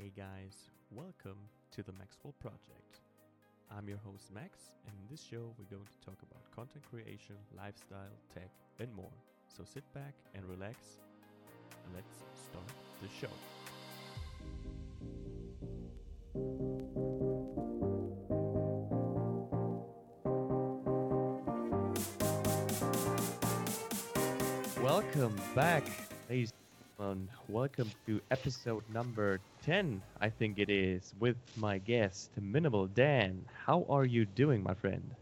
Hey guys, welcome to the Maxwell Project. I'm your host Max, and in this show, we're going to talk about content creation, lifestyle, tech, and more. So sit back and relax, let's start the show. Welcome back, ladies gentlemen. Welcome to episode number 10, I think it is, with my guest, Minimal Dan. How are you doing, my friend?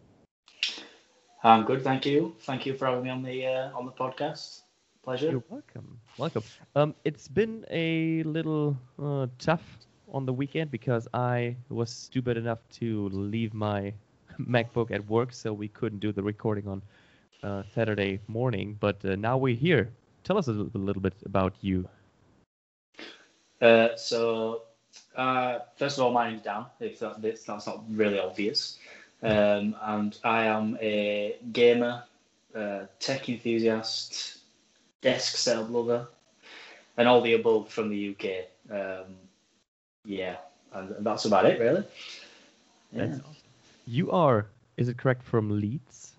I'm good, thank you. Thank you for having me on the uh, on the podcast. Pleasure. You're welcome. Welcome. Um, it's been a little uh, tough on the weekend because I was stupid enough to leave my MacBook at work, so we couldn't do the recording on uh, Saturday morning. But uh, now we're here. Tell us a little, a little bit about you. Uh, so, uh, first of all, my name's Dan. If that, that's, that's not really obvious, um, and I am a gamer, uh, tech enthusiast, desk setup lover, and all the above from the UK. Um, yeah, and that's about it, really. Yeah. Awesome. You are, is it correct, from Leeds?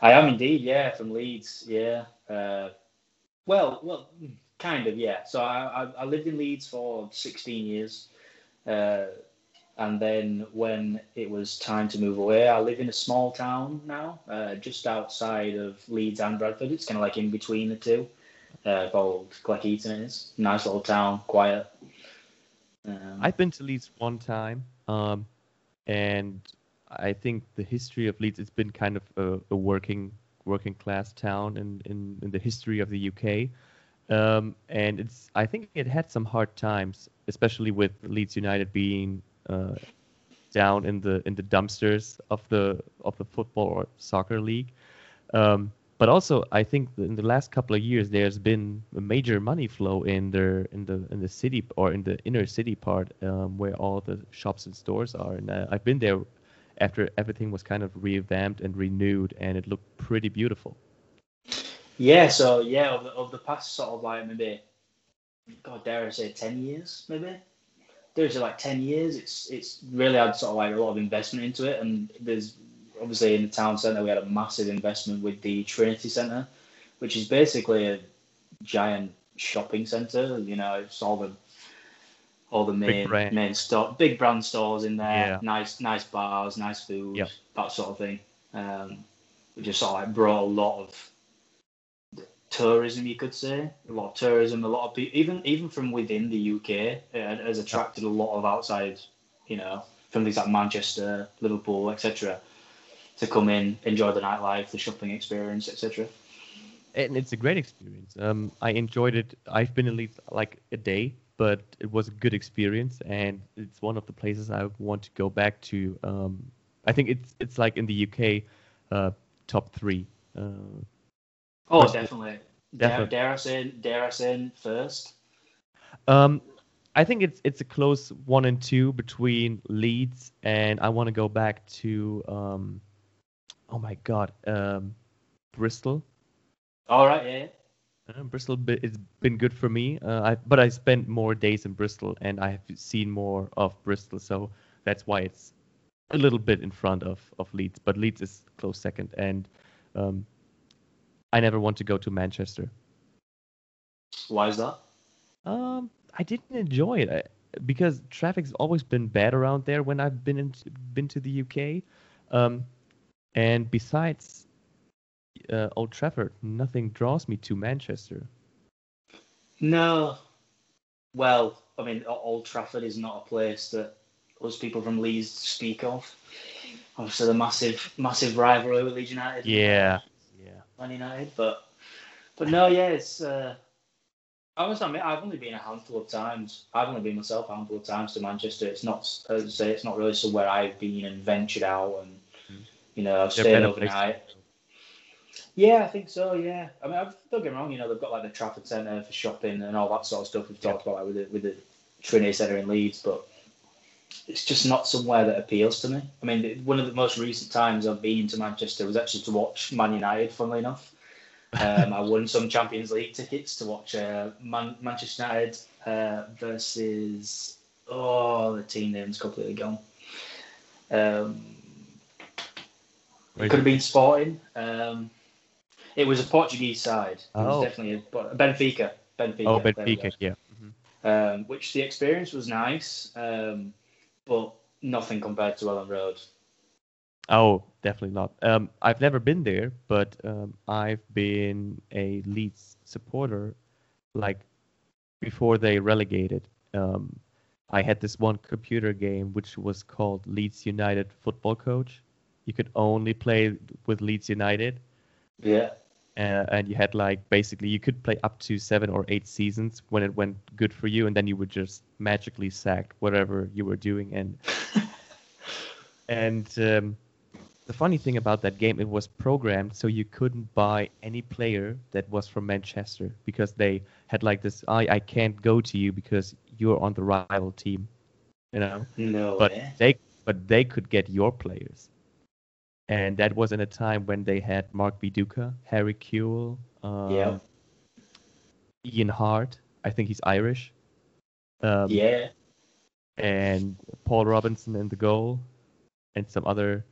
I am indeed, yeah, from Leeds, yeah. Uh, well, well, kind of, yeah. So I, I, I lived in Leeds for 16 years, uh, and then when it was time to move away, I live in a small town now, uh, just outside of Leeds and Bradford. It's kind of like in between the two, uh, called Cleckheaton. It is nice little town, quiet. Um, I've been to Leeds one time, um, and I think the history of Leeds it's been kind of a, a working working class town in, in, in the history of the UK. Um, and it's I think it had some hard times, especially with Leeds United being uh, down in the in the dumpsters of the of the football or soccer league. Um, but also, I think in the last couple of years, there's been a major money flow in the in the in the city or in the inner city part um, where all the shops and stores are. And uh, I've been there after everything was kind of revamped and renewed, and it looked pretty beautiful. Yeah, so yeah, of the, the past sort of like maybe, God dare I say, ten years maybe. There's like ten years. It's it's really had sort of like a lot of investment into it, and there's obviously in the town centre we had a massive investment with the Trinity Centre, which is basically a giant shopping centre. You know, it's all the all the main main store, big brand stores in there. Yeah. Nice nice bars, nice food, Yep. that sort of thing. Um, we just sort of like brought a lot of tourism, you could say, a lot of tourism, a lot of people, even even from within the UK, it has attracted a lot of outside, you know, from things like Manchester, Liverpool, etc., to come in, enjoy the nightlife, the shopping experience, etc. and it's a great experience. Um, I enjoyed it. I've been in Leeds like a day, but it was a good experience, and it's one of the places I want to go back to. Um, I think it's it's like in the UK, uh, top three. Uh, Oh, definitely. Dare, definitely. dare I say, dare I say first? um, I think it's it's a close one and two between Leeds, and I want to go back to. Um, oh my God, um, Bristol. All right, yeah. Uh, Bristol it's been good for me. Uh, I, but I spent more days in Bristol and I have seen more of Bristol, so that's why it's a little bit in front of, of Leeds. But Leeds is close second, and um, I never want to go to Manchester. Why is that? Um, I didn't enjoy it I, because traffic's always been bad around there when I've been in, been to the UK. Um, and besides uh, Old Trafford, nothing draws me to Manchester. No. Well, I mean, Old Trafford is not a place that us people from Leeds speak of. Obviously, the massive, massive rivalry with Leeds United. Yeah, yeah. Man United, but but no, yeah, it's. Uh, I must admit, I've only been a handful of times. I've only been myself a handful of times to Manchester. It's not, as I say, it's not really somewhere I've been and ventured out, and Mm. you know, I've They're stayed overnight. places. Yeah, I think so. Yeah, I mean, I've, don't get me wrong. You know, they've got like the Trafford Centre for shopping and all that sort of stuff. We've talked about like, with the with the Trinity Centre in Leeds, but it's just not somewhere that appeals to me. I mean, one of the most recent times I've been to Manchester was actually to watch Man United. Funnily enough, um, I won some Champions League tickets to watch uh, Man- Manchester United uh, versus oh, the team name's completely gone. Um, it could have been Sporting. Um, it was a Portuguese side. It Oh. was definitely a, Benfica. Benfica. Oh, there we go. Benfica, yeah. Mhm. Um, which the experience was nice, um, but nothing compared to Elland Road. Oh, definitely not. Um, I've never been there, but um, I've been a Leeds supporter, like before they relegated. Um, I had this one computer game which was called Leeds United Football Coach. You could only play with Leeds United, Yeah. Uh, and you had like basically you could play up to seven or eight seasons when it went good for you, and then you were just magically sacked whatever you were doing. And and um, the funny thing about that game, it was programmed so you couldn't buy any player that was from Manchester because they had like this. I I can't go to you because you're on the rival team, you know. No But way. they but they could get your players, and that was in a time when they had Mark Viduka, Harry Kewell, um, Yeah. Ian Harte. I think he's Irish. Um, yeah. and Paul Robinson in the goal, and some other.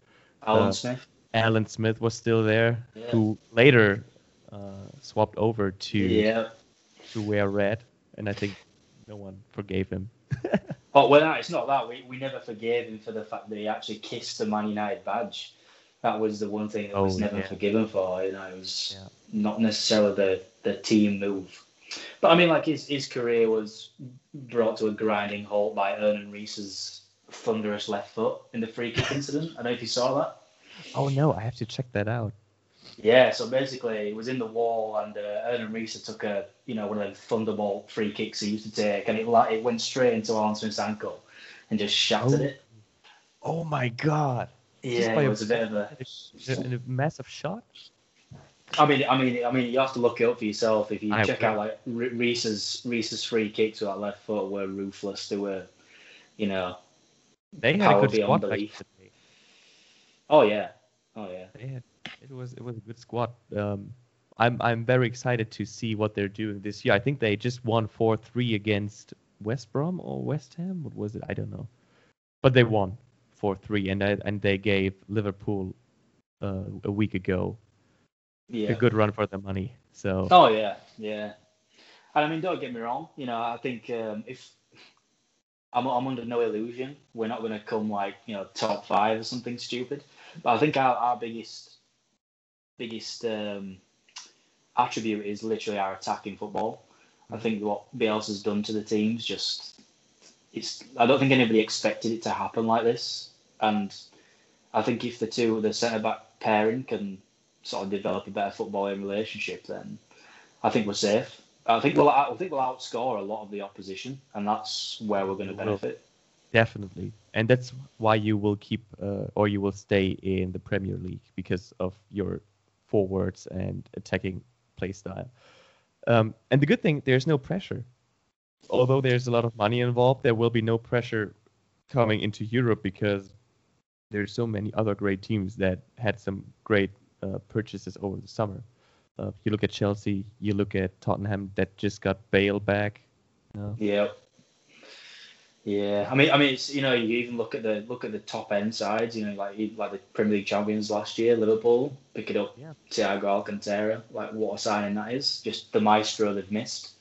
Alan uh, Smith. Alan Smith was still there, Yeah. who later uh, swapped over to Yeah. to wear red, and I think no one forgave him. Oh well, no, it's not that. We, we never forgave him for the fact that he actually kissed the Man United badge. That was the one thing that was Oh, never yeah. forgiven for. You know, it was Yeah. not necessarily the, the team move. But I mean, like his, his career was brought to a grinding halt by Arne Riise's thunderous left foot in the free kick incident. I don't know if you saw that. Oh no, I have to check that out. Yeah, so basically it was in the wall, and uh, Ernan Reese took a you know one of them thunderbolt free kicks he used to take, and it it went straight into Alan Smith's ankle and just shattered Oh. it. Oh my god! Yeah, it a- was a bit of a. In a massive shot. I mean, I mean, I mean, you have to look it up for yourself. If you I check will. out like Re- Riise's Riise's free kicks with that left foot were ruthless. They were, you know, They had a good squad back belief. in the day. oh yeah, oh yeah. Had, it was it was a good squad. Um, I'm I'm very excited to see what they're doing this year. I think they just won four three against West Brom or West Ham. What was it? I don't know, but they won four three, and I, and they gave Liverpool uh, a week ago Yeah. a good run for their money. So Oh yeah, yeah. And I mean, don't get me wrong. You know, I think um, if I'm, I'm under no illusion, we're not going to come like you know top five or something stupid. But I think our, our biggest biggest um, attribute is literally our attacking football. I think what Bielsa's done to the teams just it's. I don't think anybody expected it to happen like this, and I think if the two the centre back pairing can sort of develop a better footballing relationship, then I think we're safe. I think we'll I think we'll outscore a lot of the opposition, and that's where we're going to benefit. definitely, and that's why you will keep uh, or you will stay in the Premier League because of your forwards and attacking play style. Um, and the good thing, there's no pressure. Although there's a lot of money involved, there will be no pressure coming into Europe because there's so many other great teams that had some great uh, purchases over the summer. Uh, you look at Chelsea, you look at Tottenham that just got Bale back. You know? Yeah. Yeah, I mean, I mean, it's you know, you even look at the look at the top end sides. You know, like like the Premier League champions last year, Liverpool pick it up. Yeah. Thiago Alcantara, like what a signing that is! Just the maestro they've missed.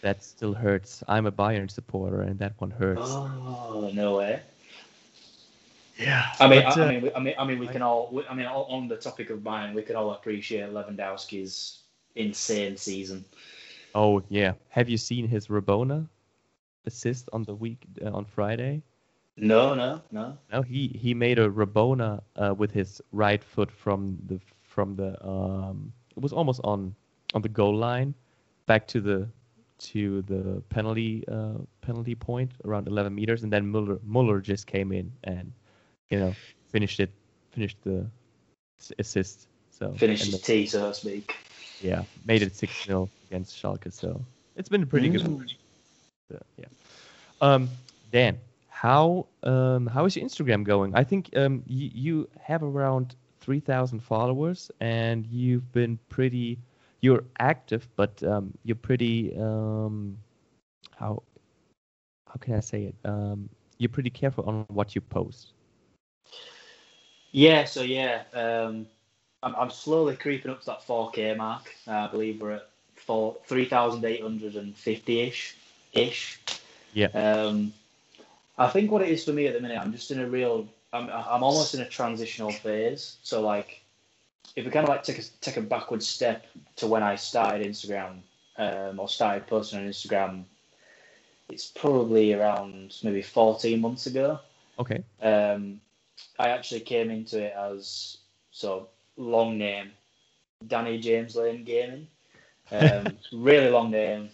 That still hurts. I'm a Bayern supporter, and that one hurts. Oh no way! Yeah. I mean, But, I, uh, I mean, I mean, I mean, we can all. we- I mean, all- on the topic of Bayern, we can all appreciate Lewandowski's insane season. oh yeah. Have you seen his Rabona assist on the week uh, on Friday? No, no, no. No, he he made a Rabona uh, with his right foot from the from the um. It was almost on on the goal line, back to the to the penalty uh penalty point around 11 meters, and then Muller Muller just came in and you know finished it finished the assist. So finished his the- tea, so to speak. yeah, made it 6 0 against Schalke. So it's been pretty good. Uh, yeah. Um, Dan, how um how is your Instagram going? I think um you, you have around 3,000 followers and you've been pretty you're active, but um you're pretty um how how can I say it? Um, you're pretty careful on what you post. Yeah, so yeah, um, I'm, I'm slowly creeping up to that 4K mark. Uh, I believe we're at four, 3,850 ish. Ish. Yeah. Um, I think what it is for me at the minute, I'm just in a real, I'm, I'm almost in a transitional phase. So like, if we kind of like take a take a backward step to when I started Instagram um, or started posting on Instagram, it's probably around maybe 14 months ago. Okay. Um, I actually came into it as so long name, Danny James Lane Gaming. Um, really long name,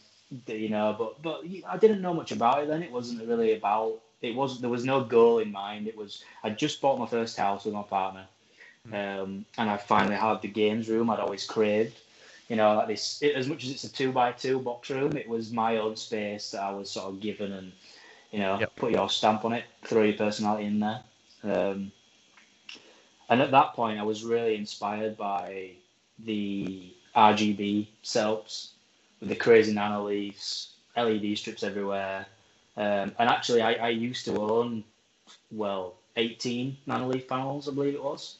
you know, but but I didn't know much about it then. It wasn't really about. It was there was no goal in mind. It was I just bought my first house with my partner, um, and I finally had the games room I'd always craved. You know, like this. It, as much as it's a two by two box room, it was my own space that I was sort of given, and you know, Yep. put your stamp on it, throw your personality in there. Um, and at that point, I was really inspired by the RGB setups with the crazy nano leaves, LED strips everywhere. Um, and actually, I, I used to own, well, 18 Nanoleaf panels, I believe it was.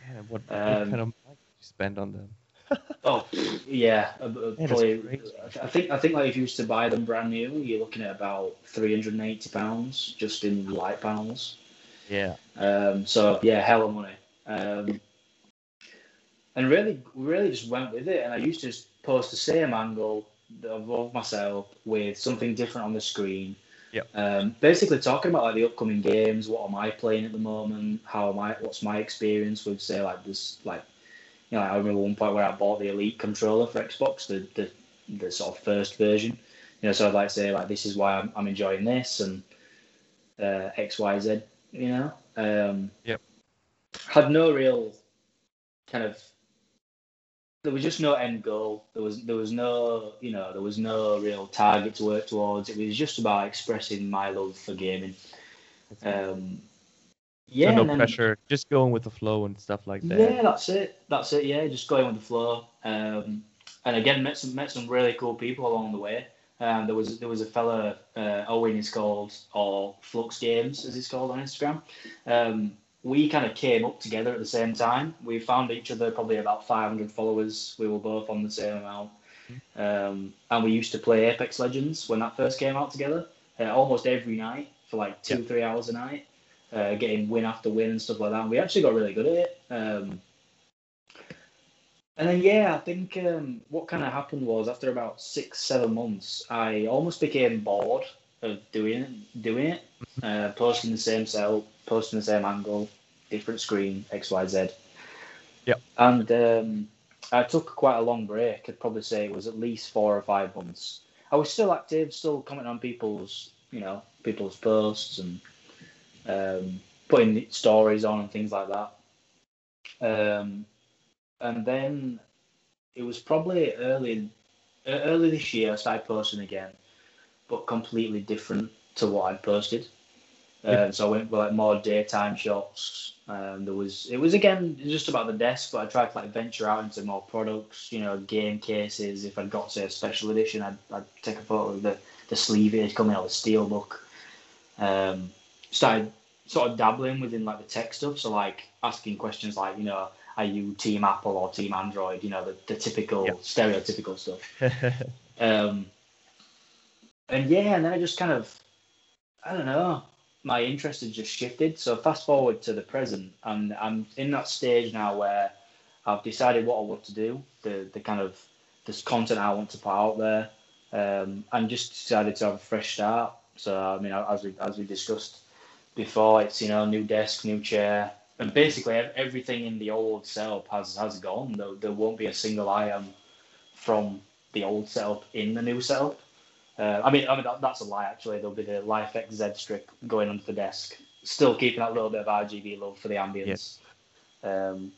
Yeah, what, what Um, kind of money did you spend on them? Oh, yeah, uh, uh, Yeah, probably. I think I think like if you used to buy them brand new, you're looking at about 380 pounds just in light panels. Yeah. Um, so yeah, hell of money. Um, and really, really just went with it. And I used to just post the same angle of myself with something different on the screen. Yep. Um, basically talking about like the upcoming games. What am I playing at the moment? How am I? What's my experience with say like this? Like, you know, I remember one point where I bought the Elite controller for Xbox, the the, the sort of first version. You know, so I'd like to say like this is why I'm, I'm enjoying this and uh, X Y Z. You know. Um, Yep. Had no real kind of. There was just no end goal. There was there was no you know there was no real target to work towards. It was just about expressing my love for gaming. Um, yeah, so no then- pressure, just going with the flow and stuff like that. yeah, that's it. That's it. Yeah, just going with the flow. Um, and again, met some met some really cool people along the way. Um, there was there was a fella uh, Owen is called or Flux Games as it's called on Instagram. Um, we kind of came up together at the same time. We found each other probably about 500 followers. We were both on the same amount, um, and we used to play Apex Legends when that first came out together, uh, almost every night for like two Yeah. three hours a night, uh, getting win after win and stuff like that. And we actually got really good at it. And then yeah, I think um, what kind of happened was after about six seven months, I almost became bored of doing it, doing it, uh, posting the same cell, posting the same angle, different screen, X Y Z. Yep. And um, I took quite a long break. I'd probably say it was at least four or five months. I was still active, still commenting on people's, you know, people's posts and um, putting stories on and things like that. Um, and then it was probably early, uh, early this year I started posting again, but completely different to what I'd posted. Yeah. Um, so I went with like more daytime shots. Um, there was it was again just about the desk, but I tried to like venture out into more products. You know, game cases. If I'd got say a special edition, I'd, I'd take a photo of the the sleeve it's coming out of the steelbook. Um, started sort of dabbling within like the tech stuff. So like asking questions like you know, are you Team Apple or Team Android? You know, the, the typical Yeah. stereotypical stuff. Um, and yeah, and then I just kind of, I don't know, my interest has just shifted. So fast forward to the present, and I'm in that stage now where I've decided what I want to do, the the kind of this content I want to put out there, um, and just decided to have a fresh start. So I mean, as we as we discussed before, it's you know new desk, new chair, and basically everything in the old setup has has gone. There, there won't be a single item from the old setup in the new setup. Uh, I mean, I mean that, that's a lie. Actually, there'll be the LIFX Z strip going under the desk, still keeping that little bit of RGB love for the ambience. Um,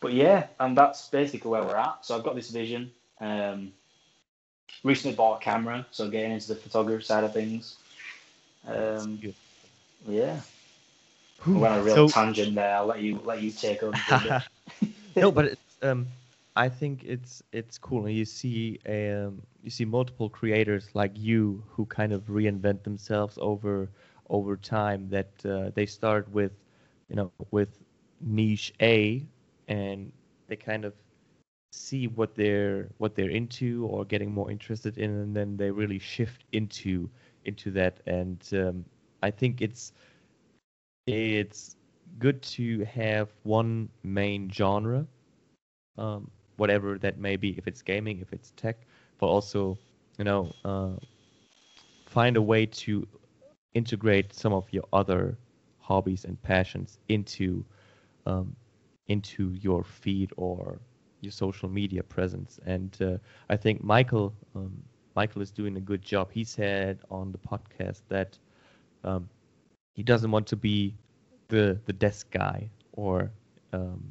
but yeah, and that's basically where we're at. So I've got this vision. Um, recently bought a camera, so getting into the photography side of things. Um, Good. Yeah, I went on a real So- tangent there. I'll let you let you take over. for a bit. no, but it's, um, I think it's it's cool. And you see um, you see multiple creators like you who kind of reinvent themselves over over time. That uh, they start with, you know, with niche A, and they kind of see what they're what they're into or getting more interested in, and then they really shift into into that. And um, I think it's it's good to have one main genre. Um, whatever that may be, if it's gaming, if it's tech, but also, you know, uh, find a way to integrate some of your other hobbies and passions into um, into your feed or your social media presence. And uh, I think Michael um, Michael is doing a good job. He said on the podcast that um, he doesn't want to be the the desk guy or um,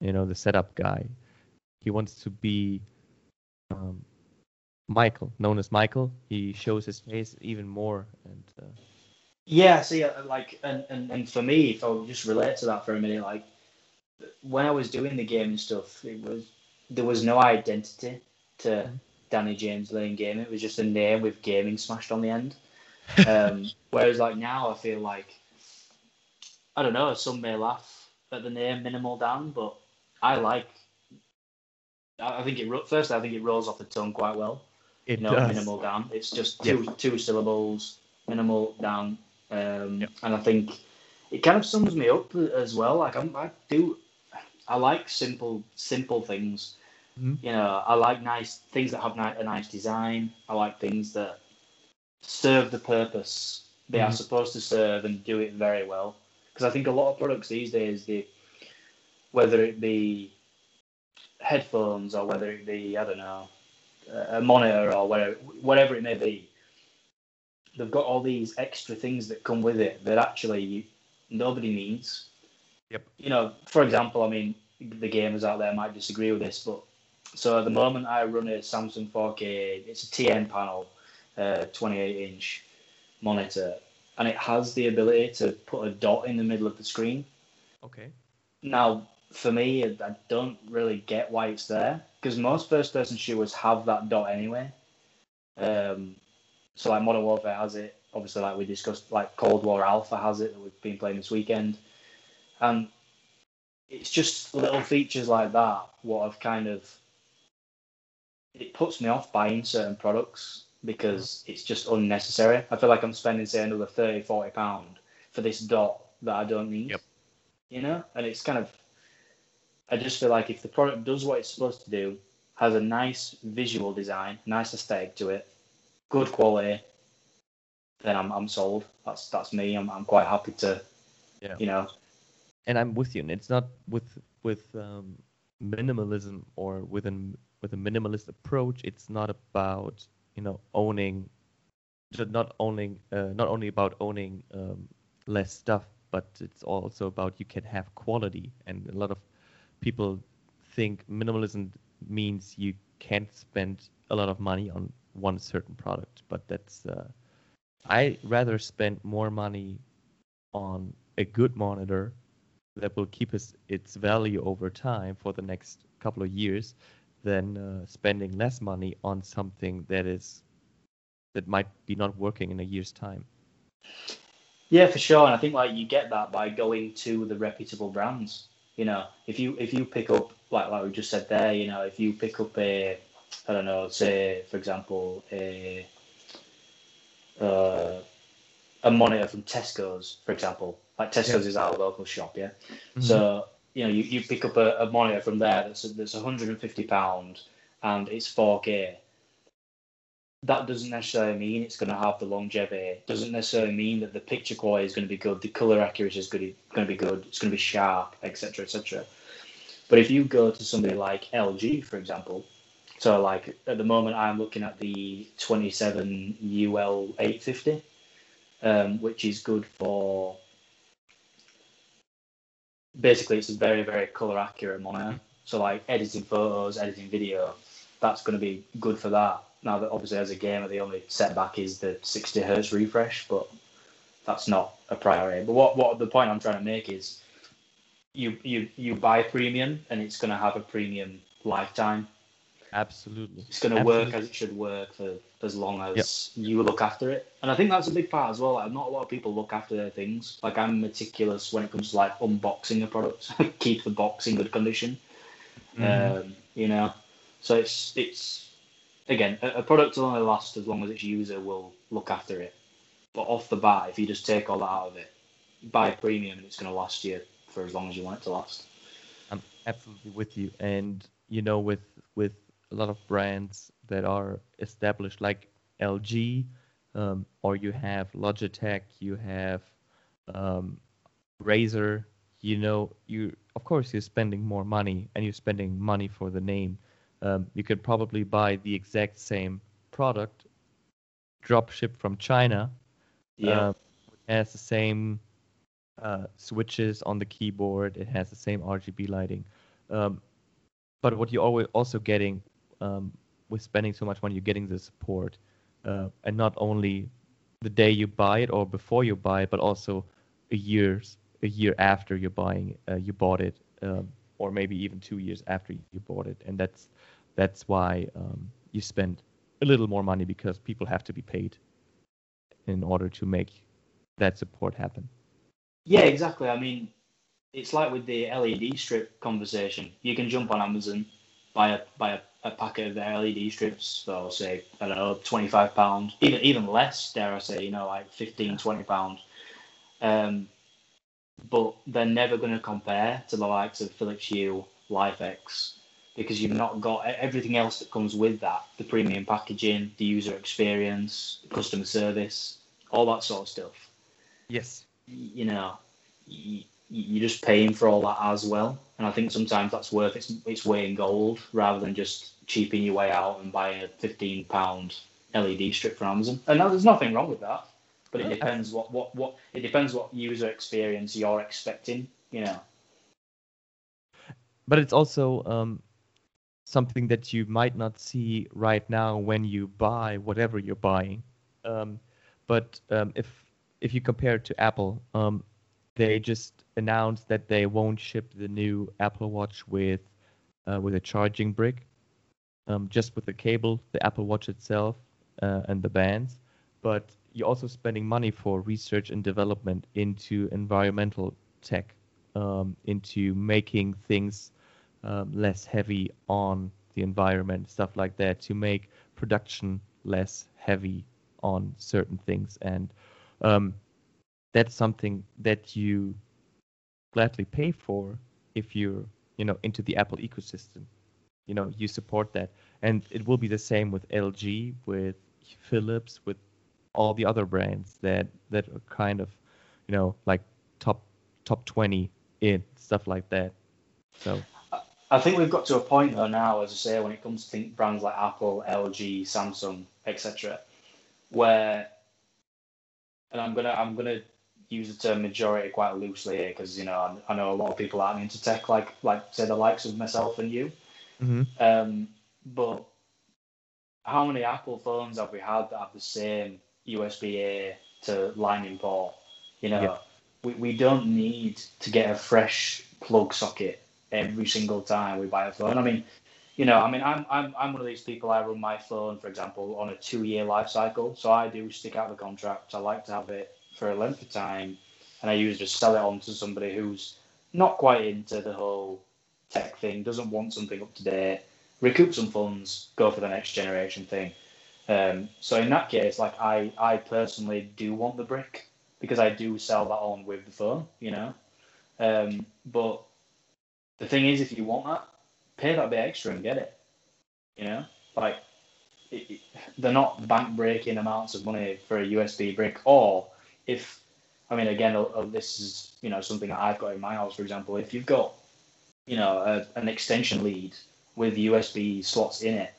you know the setup guy. He wants to be um, Michael, known as Michael. He shows his face even more. And uh, yeah, see, uh, like, and, and and for me, if I just relate to that for a minute, like when I was doing the gaming stuff, it was there was no identity to mm-hmm. Danny James Lane Gaming. It was just a name with gaming smashed on the end. Um, whereas like now, I feel like I don't know. Some may laugh at the name Minimal Dan, but I like I think it first. I think it rolls off the tongue quite well. It you know, does. minimal Dan. It's just two yep. two syllables. Minimal Dan, um, yep. and I think it kind of sums me up as well. Like I'm, I do, I like simple simple things. Mm-hmm. You know, I like nice things that have ni- a nice design. I like things that serve the purpose they mm-hmm. are supposed to serve and do it very well. Because I think a lot of products these days, they, whether it be headphones or whether it be I don't know a monitor or whatever whatever it may be. They've got all these extra things that come with it that actually nobody needs. Yep. You know, for example, I mean, the gamers out there might disagree with this, but so at the moment I run a Samsung 4K. It's a TN panel, uh, 28 inch monitor, and it has the ability to put a dot in the middle of the screen. Okay. Now for me, I don't really get why it's there because most first-person shooters have that dot anyway. Um, so like Modern Warfare has it. Obviously, like we discussed, like Cold War Alpha has it that we've been playing this weekend, and it's just little features like that what have kind of it puts me off buying certain products because it's just unnecessary. I feel like I'm spending say another 30, 40 pound for this dot that I don't need. Yep. You know, and it's kind of I just feel like if the product does what it's supposed to do, has a nice visual design, nice aesthetic to it, good quality, then I'm I'm sold. That's that's me. I'm I'm quite happy to, yeah. you know. And I'm with you. And it's not with with um, minimalism or with an with a minimalist approach. It's not about you know owning, not owning uh, not only about owning um, less stuff, but it's also about you can have quality. And a lot of people think minimalism means you can't spend a lot of money on one certain product, but that's uh, I rather spend more money on a good monitor that will keep us its value over time for the next couple of years than uh, spending less money on something that is that might be not working in a year's time. Yeah, for sure. And I think like you get that by going to the reputable brands. You know, if you if you pick up like like we just said there, you know, if you pick up a I don't know, say for example a uh, a monitor from Tesco's, for example, like Tesco's yeah. is our local shop, yeah. Mm-hmm. So you know, you, you pick up a, a monitor from there that's that's 150 pound and it's 4K that doesn't necessarily mean it's going to have the longevity. It doesn't necessarily mean that the picture quality is going to be good, the color accuracy is going to be good, it's going to be sharp, etc., etc. But if you go to somebody like LG, for example, so like at the moment I'm looking at the 27 UL 850, um, which is good for basically it's a very very color accurate monitor. So like editing photos, editing video, that's going to be good for that now that obviously as a gamer the only setback is the 60 hertz refresh, but that's not a priority. But what what the point I'm trying to make is you you you buy premium and it's going to have a premium lifetime. Absolutely. It's going to work as it should work for as long as yep. you look after it. And I think that's a big part as well. Like, not a lot of people look after their things. Like I'm meticulous when it comes to like unboxing a product, keep the box in good condition. Mm-hmm. Um, you know, so it's it's again a, a product will only last as long as its user will look after it. But off the bat, if you just take all that out of it, buy a premium, and it's going to last you for as long as you want it to last. I'm absolutely with you, and you know, with with a lot of brands that are established, like LG, um, or you have Logitech, you have um, Razer. You know, you of course you're spending more money, and you're spending money for the name. Um, you could probably buy the exact same product, drop ship from China, yeah. Uh, has the same uh, switches on the keyboard. It has the same RGB lighting. Um, but what you're always also getting um, with spending so much money, you're getting the support, uh, and not only the day you buy it or before you buy it, but also a years a year after you're buying uh, you bought it, um, or maybe even two years after you bought it, and that's that's why um, you spend a little more money because people have to be paid in order to make that support happen. Yeah, exactly. I mean, it's like with the LED strip conversation. You can jump on Amazon, buy a buy a, a packet of the LED strips for say I don't know twenty five pound, even even less. Dare I say, you know, like 15, 20 pound. Um, but they're never going to compare to the likes of Philips Hue, LIFX, because you've not got everything else that comes with that the premium packaging, the user experience, customer service, all that sort of stuff. Yes. You know, you're just paying for all that as well. And I think sometimes that's worth its, its weight in gold rather than just cheaping your way out and buying a £15 LED strip from Amazon. And there's nothing wrong with that. But it depends what, what, what it depends what user experience you're expecting, you know. But it's also um, something that you might not see right now when you buy whatever you're buying. Um, but um, if if you compare it to Apple, um, they just announced that they won't ship the new Apple Watch with uh, with a charging brick, um, just with the cable, the Apple Watch itself, uh, and the bands. But you're also spending money for research and development into environmental tech, um, into making things um, less heavy on the environment, stuff like that, to make production less heavy on certain things. And um, that's something that you gladly pay for if you're, you know, into the Apple ecosystem. You know, you support that. And it will be the same with LG, with Philips, with all the other brands that that are kind of, you know, like top top 20 in stuff like that. So I think we've got to a point though now, as I say, when it comes to brands like Apple, LG, Samsung, etc., where, and I'm gonna I'm gonna use the term majority quite loosely here because you know I, I, know a lot of people aren't into tech like like say the likes of myself and you. Mm-hmm. Um, but how many Apple phones have we had that have the same USB A to Lightning port? You know, yeah. we, we don't need to get a fresh plug socket every single time we buy a phone. I mean, you know, I mean, I'm I'm I'm one of these people. I run my phone, for example, on a two-year life cycle. So I do stick out the contract. I like to have it for a length of time, and I usually just sell it on to somebody who's not quite into the whole tech thing, doesn't want something up to date, recoup some funds, go for the next generation thing. Um, so in that case, like I I personally do want the brick because I do sell that on with the phone, you know. Um, but the thing is, if you want that, pay that bit extra and get it. You know, like it, it, they're not bank breaking amounts of money for a USB brick. Or if, I mean, again, uh, this is you know something that I've got in my house, for example. If you've got, you know, a, an extension lead with USB slots in it,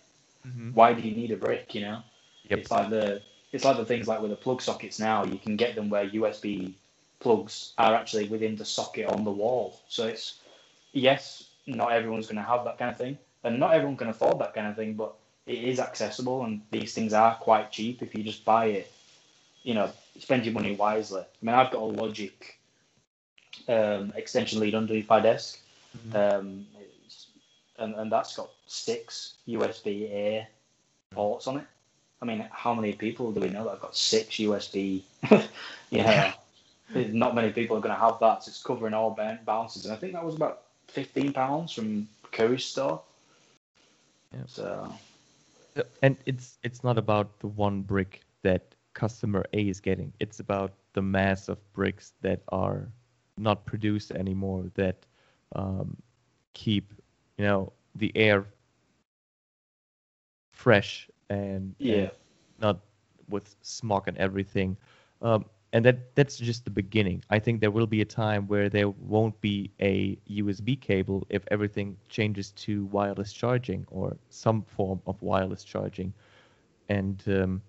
mm-hmm. why do you need a brick? You know, yep. it's like the it's like the things like with the plug sockets now. You can get them where USB plugs are actually within the socket on the wall. So it's yes, not everyone's going to have that kind of thing, and not everyone can afford that kind of thing, but it is accessible, and these things are quite cheap if you just buy it. You know, spend your money wisely. I mean, I've got a Logik um, extension lead underneath my desk. Mm-hmm. Um, and, and that's got six USB A ports on it. I mean, how many people do we know that have got six USB? yeah, not many people are going to have that. So it's covering all bounces, and I think that was about fifteen pounds from Curry's store. Yeah. So, and it's it's not about the one brick that customer A is getting. It's about the mass of bricks that are not produced anymore that um, keep you know the air fresh and, yeah, and not with smog and everything. Um, and that that's just the beginning. I think there will be a time where there won't be a USB cable if everything changes to wireless charging or some form of wireless charging, and um,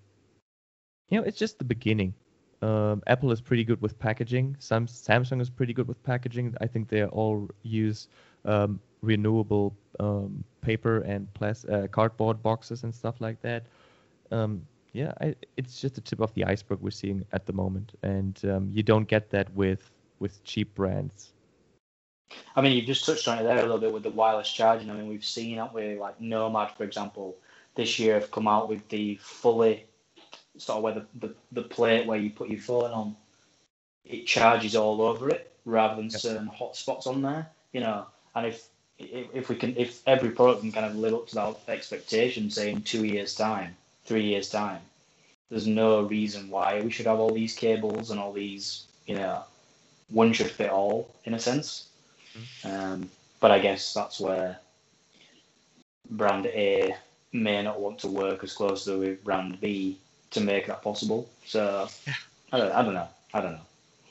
you know it's just the beginning. Um, Apple is pretty good with packaging. Sam- Samsung is pretty good with packaging. I think they all use um, renewable um, paper and plas- uh, cardboard boxes and stuff like that. Um, yeah, I, it's just the tip of the iceberg we're seeing at the moment, and um, you don't get that with with cheap brands. I mean, you've just touched on it there a little bit with the wireless charging. I mean, we've seen, haven't we, like Nomad, for example, this year have come out with the fully sort of where the, the, the plate where you put your phone on, it charges all over it rather than yep. certain hot spots on there. You know, and if if we can, if every product can kind of live up to that expectation, say in two years' time, three years' time, there's no reason why we should have all these cables and all these, you know, one should fit all in a sense. Mm-hmm. Um, but I guess that's where brand A may not want to work as closely with brand B to make that possible. So I don't, I don't know. I don't know.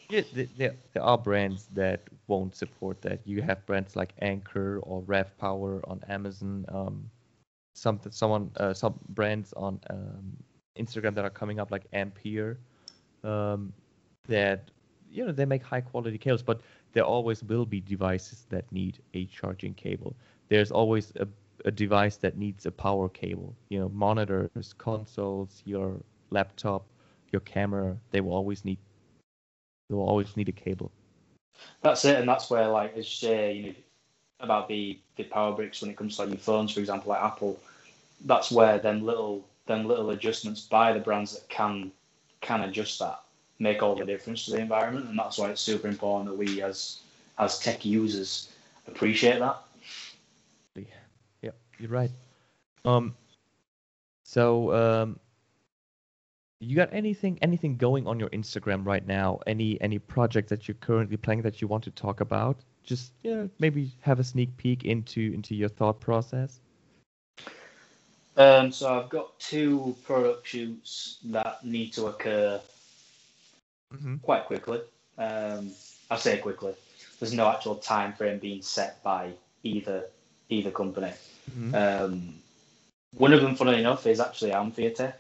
Yeah, there, there are brands that won't support that. You have brands like Anker or RAVPower on Amazon. Um, some someone uh, some brands on um, Instagram that are coming up like Ampere, um, that you know they make high quality cables, but there always will be devices that need a charging cable. There's always a, a device that needs a power cable. You know, monitors, consoles, your laptop, your camera, they will always need they will always need a cable. That's it, and that's where like as you say, you know, about the the power bricks when it comes to like your phones, for example, like Apple. That's where them little them little adjustments by the brands that can can adjust that make all the difference to the environment, and that's why it's super important that we as as tech users appreciate that. Yeah, you're right. Um, so um, you got anything anything going on your Instagram right now? Any any project that you're currently playing that you want to talk about? Just yeah, maybe have a sneak peek into into your thought process. Um, so I've got two product shoots that need to occur mm-hmm. quite quickly. Um, I say quickly. There's no actual time frame being set by either either company. Mm-hmm. Um, one of them, funnily enough, is actually Amphiotech.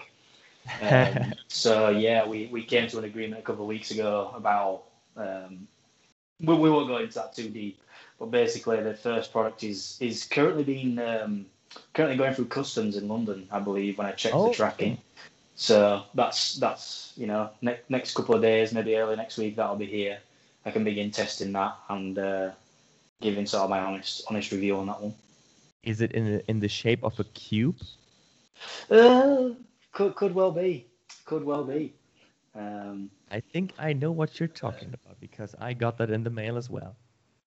Um, so yeah, we, we came to an agreement a couple of weeks ago about um, we, we won't go into that too deep, but basically the first product is is currently being um, currently going through customs in London, I believe, when I checked oh, the tracking. So that's that's you know ne- next couple of days, maybe early next week, that'll be here. I can begin testing that and uh, giving sort of my honest honest review on that one. Is it in the, in the shape of a cube? Uh, could could well be. Could well be. Um, I think I know what you're talking about because I got that in the mail as well.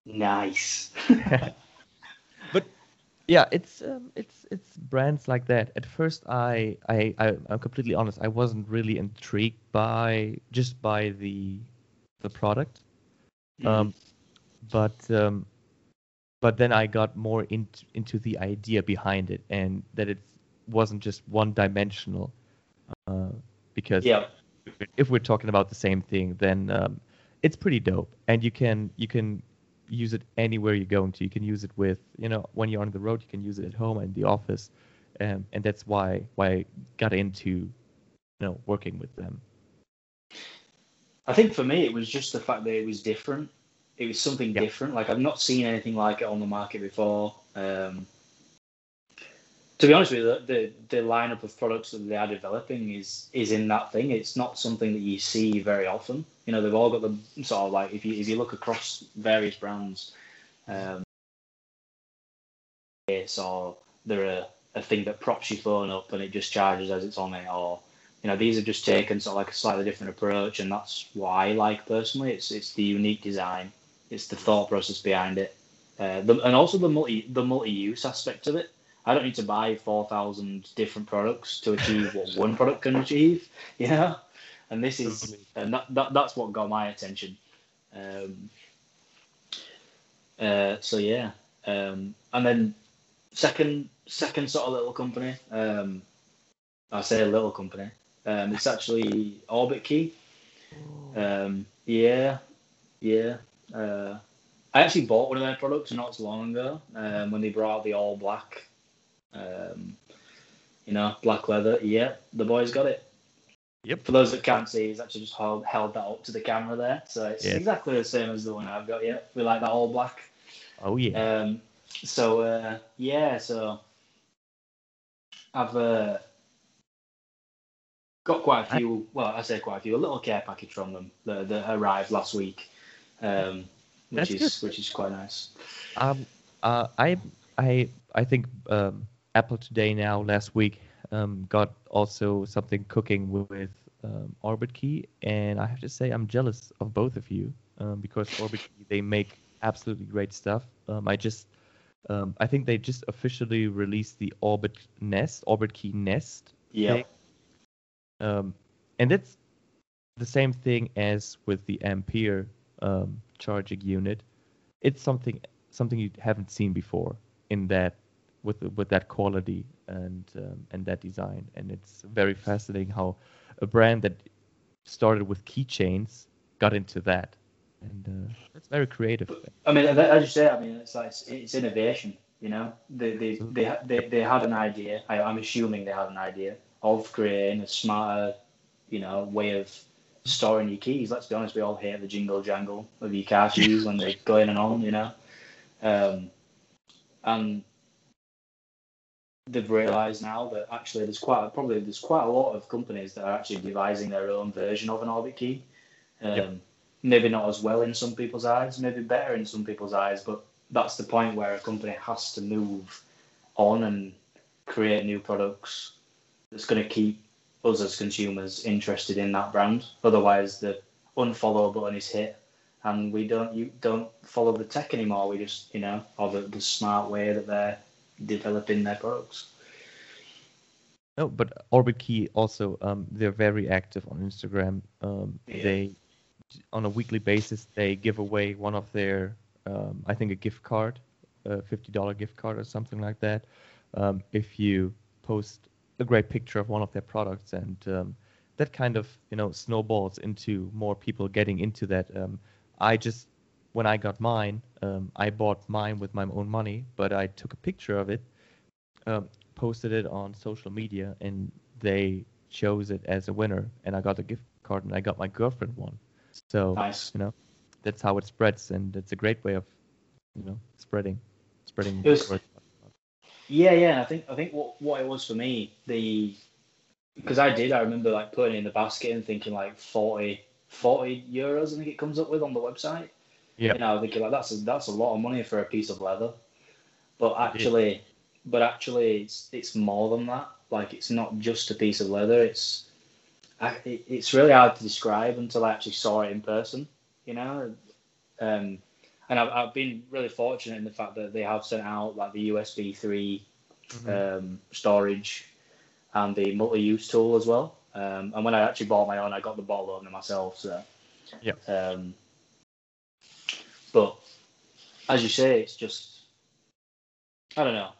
Nice. but yeah, it's um, it's it's brands like that. At first, I, I I am completely honest. I wasn't really intrigued by just by the the product, mm. um, but um, but then I got more into into the idea behind it and that it wasn't just one dimensional. Uh, because yeah. if we're talking about the same thing, then um, it's pretty dope, and you can you can use it anywhere you're going to. You can use it with you know when you're on the road, you can use it at home and the office, um, and that's why why I got into you know working with them. I think for me, it was just the fact that it was different. It was something yeah. different. Like I've not seen anything like it on the market before. Um, to be honest with you, the, the lineup of products that they are developing is is in that thing. It's not something that you see very often. You know, they've all got the sort of like if you if you look across various brands, um, or they're a, a thing that props your phone up and it just charges as it's on it, or you know, these have just taken sort of like a slightly different approach, and that's what I like personally. It's it's the unique design, it's the thought process behind it, uh, the, and also the multi the multi use aspect of it. I don't need to buy four thousand different products to achieve what one product can achieve, you know. And this is and that, that that's what got my attention. Um, uh, so yeah, um, and then second second sort of little company. Um, I say a little company. Um, it's actually Orbit Key. Um, yeah, yeah. Uh, I actually bought one of their products not so long ago um, when they brought out the all black, um, you know, black leather. Yeah, the boys got it. Yep. For those that can't see, he's actually just held, held that up to the camera there. So it's Yeah. exactly the same as the one I've got. Yeah, we like that all black. Oh yeah. Um, so uh, yeah, so I've uh, got quite a few. Well, I say quite a few. A little care package from them that, that arrived last week, um, which That's is good. which is quite nice. Um, uh, I, I, I think um, Apple Today now last week um, got also something cooking with um, Orbit Key, and I have to say I'm jealous of both of you um, because Orbit Key they make absolutely great stuff. Um, I just, um, I think they just officially released the Orbit Nest, Orbit Key Nest, Yeah. Um, and it's the same thing as with the Ampere um, charging unit. It's something something you haven't seen before in that with with that quality and um, and that design. And it's very fascinating how a brand that started with keychains got into that, and uh, it's very creative. I mean, as you say, I mean, it's like it's, innovation. You know, they they, they they they had an idea. I, I'm assuming they had an idea of creating a smarter, you know, way of storing your keys. Let's be honest, we all hate the jingle jangle of your car keys when they go in and on. You know, um, and they've realised now that actually there's quite probably there's quite a lot of companies that are actually devising their own version of an Orbit key. Um, Yep. Maybe not as well in some people's eyes, maybe better in some people's eyes, but that's the point where a company has to move on and create new products that's going to keep us as consumers interested in that brand. Otherwise, the unfollow button is hit, and we don't you don't follow the tech anymore. We just you know or the, the smart way that they're developing their products. No, but Orbit Key also um, they're very active on Instagram. Um, Yeah. They on a weekly basis they give away one of their um, I think a gift card, a fifty dollar gift card or something like that. Um, if you post a great picture of one of their products, and um, that kind of you know snowballs into more people getting into that. Um, I just when I got mine, um, I bought mine with my own money, but I took a picture of it, um, posted it on social media, and they chose it as a winner, and I got a gift card, and I got my girlfriend one. So Nice. you know, that's how it spreads, and it's a great way of, you know, spreading, spreading. Yeah, yeah. I think I think what what it was for me, the because I did, I remember like putting it in the basket and thinking like 40, 40 euros. I think it comes up with on the website. Yeah. You know, thinking like that's a, that's a lot of money for a piece of leather, but actually, but actually, it's it's more than that. Like it's not just a piece of leather. It's I, it, it's really hard to describe until I actually saw it in person. You know, um, and I've, I've been really fortunate in the fact that they have sent out like the USB 3 Mhm. um, storage and the multi-use tool as well. Um, and when I actually bought my own, I got the bottle opener myself. So Yeah. Um, but as you say, it's just I don't know.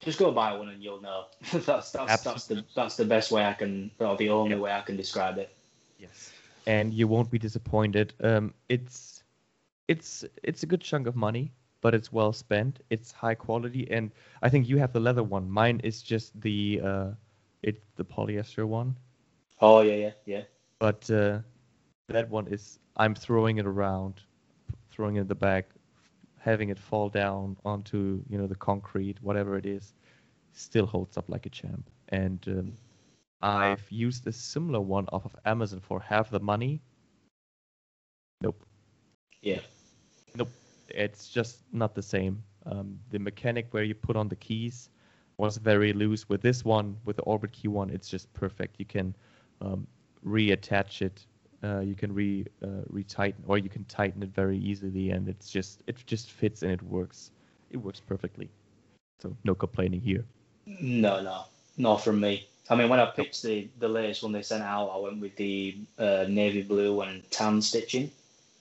Just go buy one and you'll know. that's that's that's the that's the best way I can, or the only way I can describe it. Yes. And you won't be disappointed. Um, it's it's it's a good chunk of money, but it's well spent. It's high quality, and I think you have the leather one. Mine is just the uh, it's the polyester one, Oh yeah, yeah, yeah. but uh, that one is I'm throwing it around, throwing it in the bag, having it fall down onto you know the concrete, whatever it is, still holds up like a champ. And um, I've used a similar one off of Amazon for half the money. Nope. Yeah. Nope. It's just not the same. Um, the mechanic where you put on the keys was very loose. With this one, with the Orbit Key one, it's just perfect. You can um, reattach it. Uh, you can re uh, retighten, or you can tighten it very easily, and it's just it just fits and it works. It works perfectly. So no complaining here. No, no, not from me. I mean, when I picked the the latest one they sent out, I went with the uh, navy blue and tan stitching,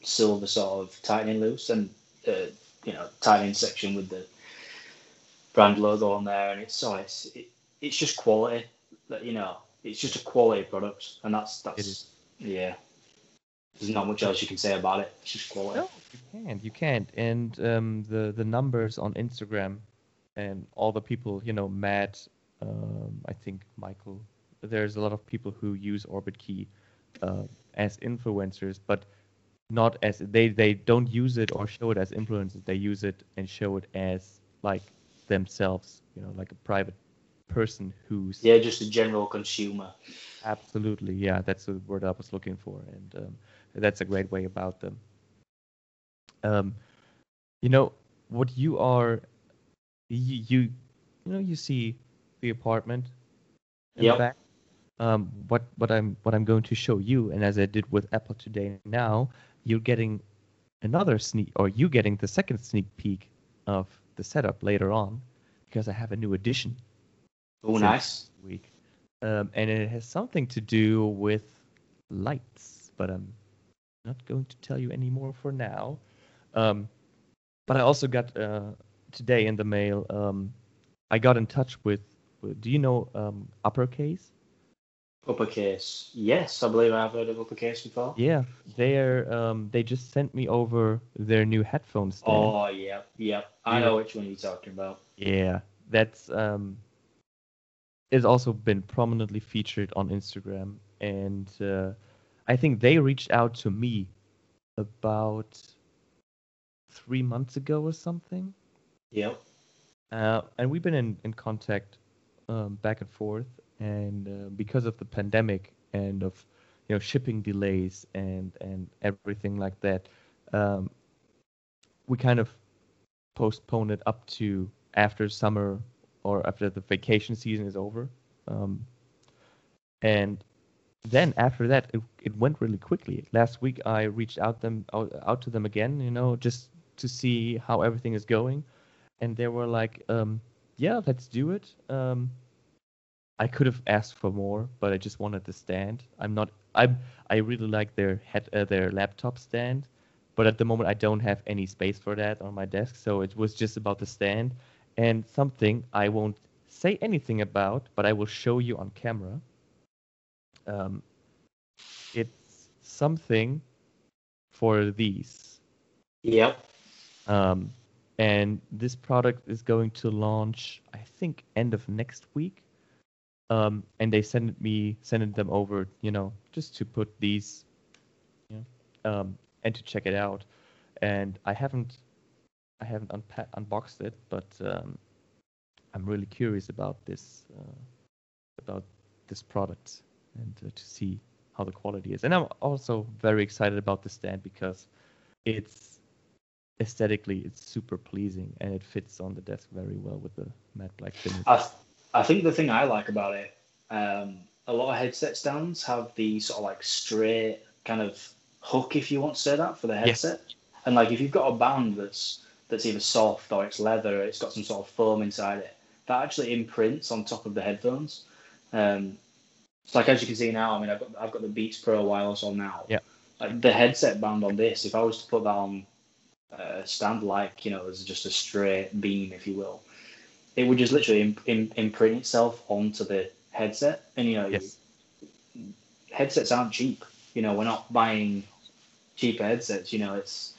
silver sort of tightening loose, and uh, you know tightening section with the brand logo on there, and it's so it's it, it's just quality. That you know, it's just a quality product, and that's that's yeah. There's not much else you can say about it. It's just quality. No, you can't. You can't. And um, the the numbers on Instagram, and all the people, you know, Matt, um, I think Michael. There's a lot of people who use Orbit Key uh, as influencers, but not as they they don't use it or show it as influencers. They use it and show it as like themselves, you know, like a private person who's yeah, just a general consumer. Absolutely, yeah, that's the word I was looking for, and um, that's a great way about them. Um, you know what you are, you you, you know you see the apartment in Yep. the back. Um, what what I'm what I'm going to show you, and as I did with Apple today, now you're getting another sneak, or you getting the second sneak peek of the setup later on, because I have a new addition Oh, nice. week, um, and it has something to do with lights, but I'm not going to tell you any more for now. Um, but I also got uh, today in the mail. Um, I got in touch with. do you know um, Uppercase? Uppercase. Yes, I believe I've heard of uppercase before. Yeah, they're um, they just sent me over their new headphones. stand. Oh, yeah, yeah. I Yeah. know which one you're talking about. Yeah, that's um, it's also been prominently featured on Instagram, and uh, I think they reached out to me about three months ago or something, Yep. uh, and we've been in in contact um, back and forth, and uh, because of the pandemic and of you know shipping delays and and everything like that, um, we kind of postpone it up to after summer or after the vacation season is over. Um, and then after that, it, it went really quickly. Last week, I reached out them out, out to them again, you know, just to see how everything is going, and they were like, um, "Yeah, let's do it." Um, I could have asked for more, but I just wanted the stand. I'm not. I'm. I really like their head, uh, their laptop stand, but at the moment I don't have any space for that on my desk. So it was just about the stand and something I won't say anything about, but I will show you on camera. Um, it's something for these. Yep. Um, and this product is going to launch, I think, end of next week. Um, and they sent me sending them over, you know, just to put these, um, and to check it out. And I haven't, I haven't unpa- unboxed it, but um, I'm really curious about this, uh, about this product, and uh, to see how the quality is. And I'm also very excited about the stand because it's aesthetically it's super pleasing and it fits on the desk very well with the matte black finish. I think the thing I like about it, um, a lot of headset stands have the sort of like straight kind of hook, if you want to say that, for the headset. And like if you've got a band that's that's either soft or it's leather, or it's got some sort of foam inside it, that actually imprints on top of the headphones. Um, it's like as you can see now. I mean, I've got I've got the Beats Pro wireless on now. Yeah. Like the headset band on this, if I was to put that on a stand like you know as just a straight beam, if you will, it would just literally im- im- imprint itself onto the headset. And you know, Yes. headsets aren't cheap. You know, we're not buying cheaper headsets. You know, it's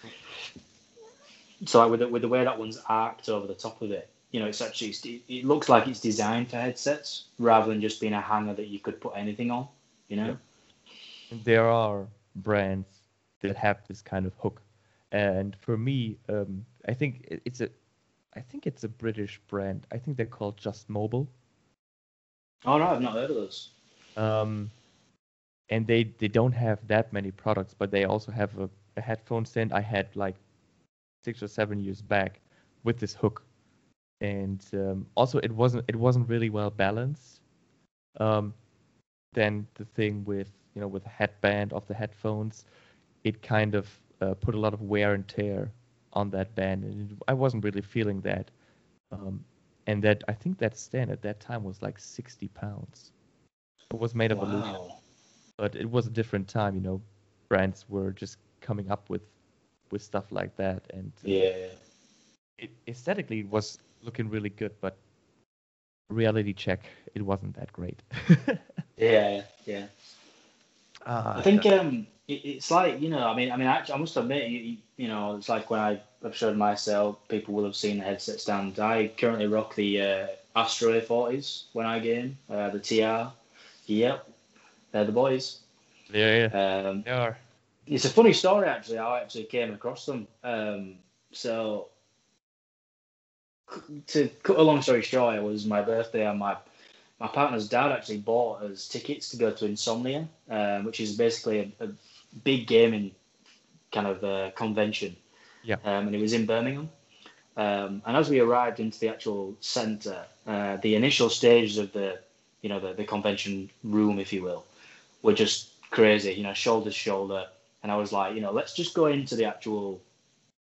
so like with the, with the way that one's arced over the top of it. You know, it's actually it it looks like it's designed for headsets rather than just being a hanger that you could put anything on. You know. And there are brands that have this kind of hook, and for me, um, I think it's a, I think it's a British brand. I think they're called Just Mobile. Oh no, I've not heard of those. Um, and they they don't have that many products, but they also have a, a headphone stand I had like six or seven years back, with this hook, and um, also it wasn't it wasn't really well balanced. Um, then the thing with you know with the headband of the headphones, it kind of uh, put a lot of wear and tear on that band, and it, I wasn't really feeling that. Um, and that I think that stand at that time was like 60 pounds. It was made of wow. aluminum, but it was a different time. You know, brands were just coming up with with stuff like that, and yeah, it aesthetically it was looking really good, but reality check, it wasn't that great. yeah, yeah. Uh, I think um, it's like you know, I mean, I mean, actually, I must admit, you, you know, it's like when I have showed myself, people will have seen the headset stand. I currently rock the uh, Astro A40s when I game, uh, the TR. Yep, they're the boys. Yeah, yeah. Um, they are. It's a funny story actually. How I actually came across them. Um, so to cut a long story short, it was my birthday and my my partner's dad actually bought us tickets to go to Insomnia, um, which is basically a, a, big gaming kind of uh, convention. Yeah. Um, and it was in Birmingham. Um, and as we arrived into the actual centre, uh, the initial stages of the, you know, the, the convention room, if you will, were just crazy. You know, shoulder to shoulder. And I was like, you know, let's just go into the actual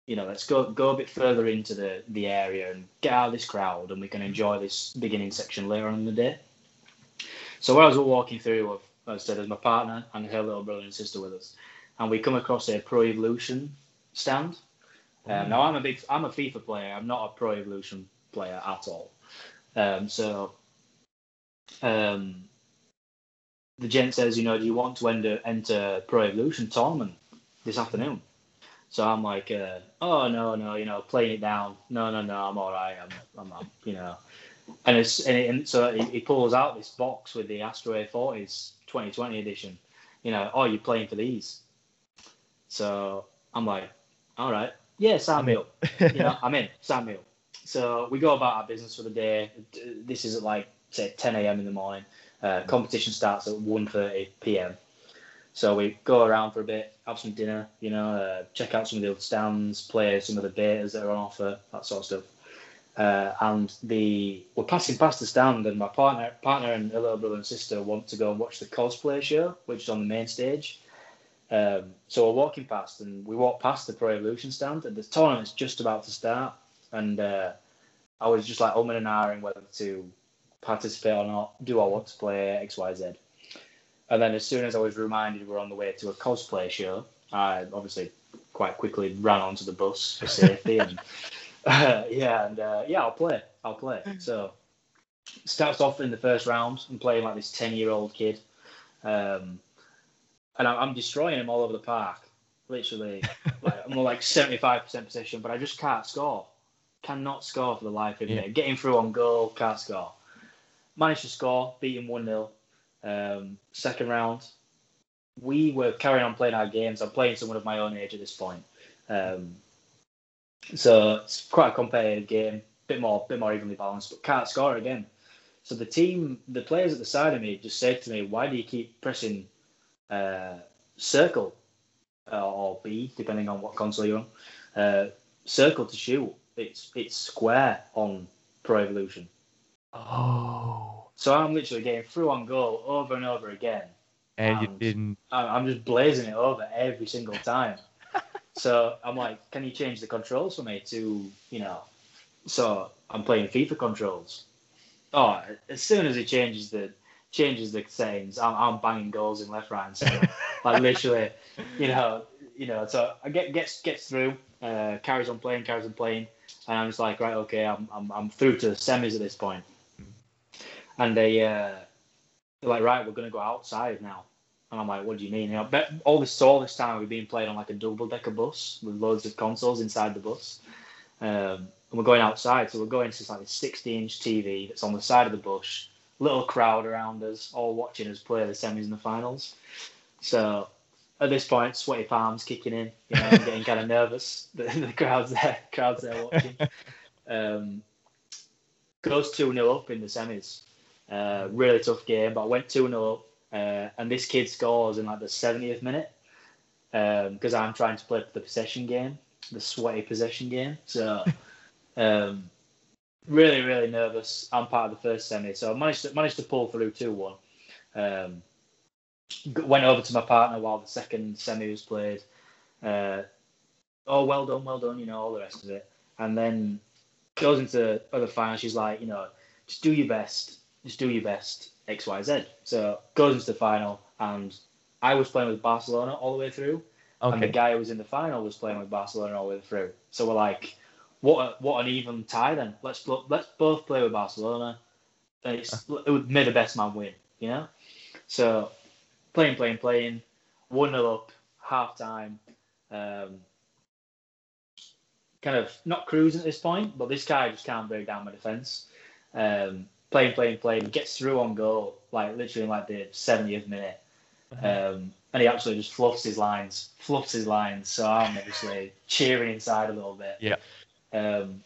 you know, let's go go a bit further into the, the area and get out of this crowd, and we can enjoy this beginning section later on in the day. So as we're walking through, as I said, there's my partner and her little brother and sister with us, and we come across a Pro Evolution stand. Um, mm. now I'm a big, I'm a FIFA player. I'm not a Pro Evolution player at all. Um, so, um, the gent says, you know, do you want to enter, enter Pro Evolution tournament this afternoon? So I'm like, uh, oh no, no, you know, playing it down. No, no, no, I'm all right. I'm, I'm, you know. And it's and, it, and so he, he, pulls out this box with the Astro A40s 2020 edition. You know, oh, you're playing for these. So I'm like, all right, yeah, sign me up. you know, I'm in, sign me up. So we go about our business for the day. This is at like say 10 a.m. in the morning. Uh, competition starts at 1:30 p.m. So we go around for a bit, have some dinner, you know, uh, check out some of the other stands, play some of the betas that are on offer, that sort of stuff. Uh, and the we're passing past the stand, and my partner, partner and a little brother and sister want to go and watch the cosplay show, which is on the main stage. Um, so we're walking past, and we walk past the Pro Evolution stand, and the tournament's just about to start. And uh, I was just like umming and ahhing whether to participate or not. Do I want to play X, Y, Z? And then as soon as I was reminded we're on the way to a cosplay show, I obviously quite quickly ran onto the bus for safety and uh, yeah, and uh, yeah, I'll play. I'll play. So starts off in the first round. I'm playing like this ten year old kid, um, and I'm destroying him all over the park. Literally, like, I'm like 75 percent possession, but I just can't score. Cannot score for the life of me. Yeah. Getting through on goal, can't score. Managed to score, beat him one 0 um, second round, we were carrying on playing our games. I'm playing someone of my own age at this point. Um, so it's quite a competitive game, bit more, bit more evenly balanced, but can't score again. So the team, the players at the side of me, just said to me, "Why do you keep pressing uh, circle uh, or B, depending on what console you're on? Uh, circle to shoot. It's it's square on Pro Evolution." Oh. So I'm literally getting through on goal over and over again. And, and you didn't. I'm just blazing it over every single time. So I'm like, can you change the controls for me to, you know? So I'm playing FIFA controls. Oh, as soon as he changes the changes the settings, I'm, I'm banging goals in left, right, and centre. like literally, you know, you know. So I get gets gets through, uh, carries on playing, carries on playing, and I'm just like, right, okay, I'm I'm, I'm through to the semis at this point. point and they uh, they're like, right, we're gonna go outside now. And I'm like, what do you mean? You know, but all this all this time we've been playing on like a double decker bus with loads of consoles inside the bus. Um, and we're going outside, so we're going to like a 60 inch TV that's on the side of the bush, little crowd around us, all watching us play the semis and the finals. So at this point, sweaty palms kicking in, you know, I'm getting kind of nervous. The, the crowd's there, crowd's there watching. Um, goes 2 0 up in the semis. Uh, really tough game, but I went 2 0 uh, and this kid scores in like the 70th minute because um, I'm trying to play the possession game, the sweaty possession game. So Um, really, really nervous. I'm part of the first semi, so I managed to managed to pull through two one. Um, went over to my partner while the second semi was played. Uh, oh, well done, well done, you know, all the rest of it. And then goes into other final. She's like, you know, just do your best, just do your best, X, Y, Z. So goes into the final, and I was playing with Barcelona all the way through, okay. and the guy who was in the final was playing with Barcelona all the way through. So we're like, what, a, what an even tie then. Let's let's both play with Barcelona. It's, it would make the best man win, you know. So playing, playing, playing, one 0 up, half time. Um, kind of not cruising at this point, but this guy just can't break down my defence. Um, playing, playing, playing, gets through on goal, like literally in like the 70th minute. Uh-huh. Um, and he actually just fluffs his lines, fluffs his lines. So I'm obviously cheering inside a little bit. Yeah. Um,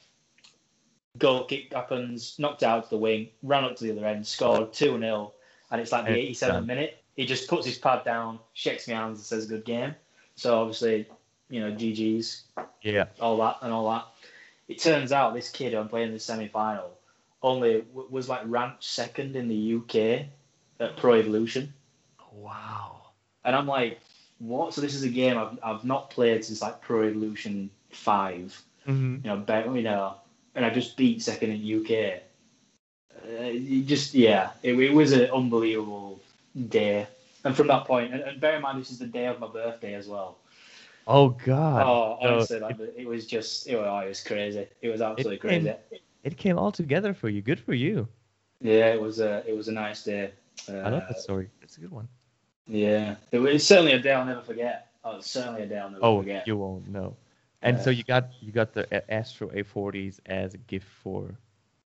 goal kick happens, knocked out to the wing, ran up to the other end, scored 2 0. And it's like the 87th minute. He just puts his pad down, shakes my hands, and says, Good game. So obviously, you know, GG's, yeah, all that and all that. It turns out this kid I'm playing in the semi final only was like ranked second in the UK at Pro Evolution. Wow. And I'm like, what? So this is a game I've, I've not played since like Pro Evolution 5 mm-hmm. You know, bet you know, and I just beat second in UK. Uh, just yeah, it, it was an unbelievable day. And from that point, and, and bear in mind this is the day of my birthday as well. Oh God! Oh, honestly, like, it was just it was, oh, it was crazy. It was absolutely it crazy. It came all together for you. Good for you. Yeah, it was a it was a nice day. Uh, I love that story. It's a good one. Yeah, it was certainly a day I'll never forget. Oh, certainly a day I'll never oh, forget. you won't know. And so you got you got the Astro A40s as a gift for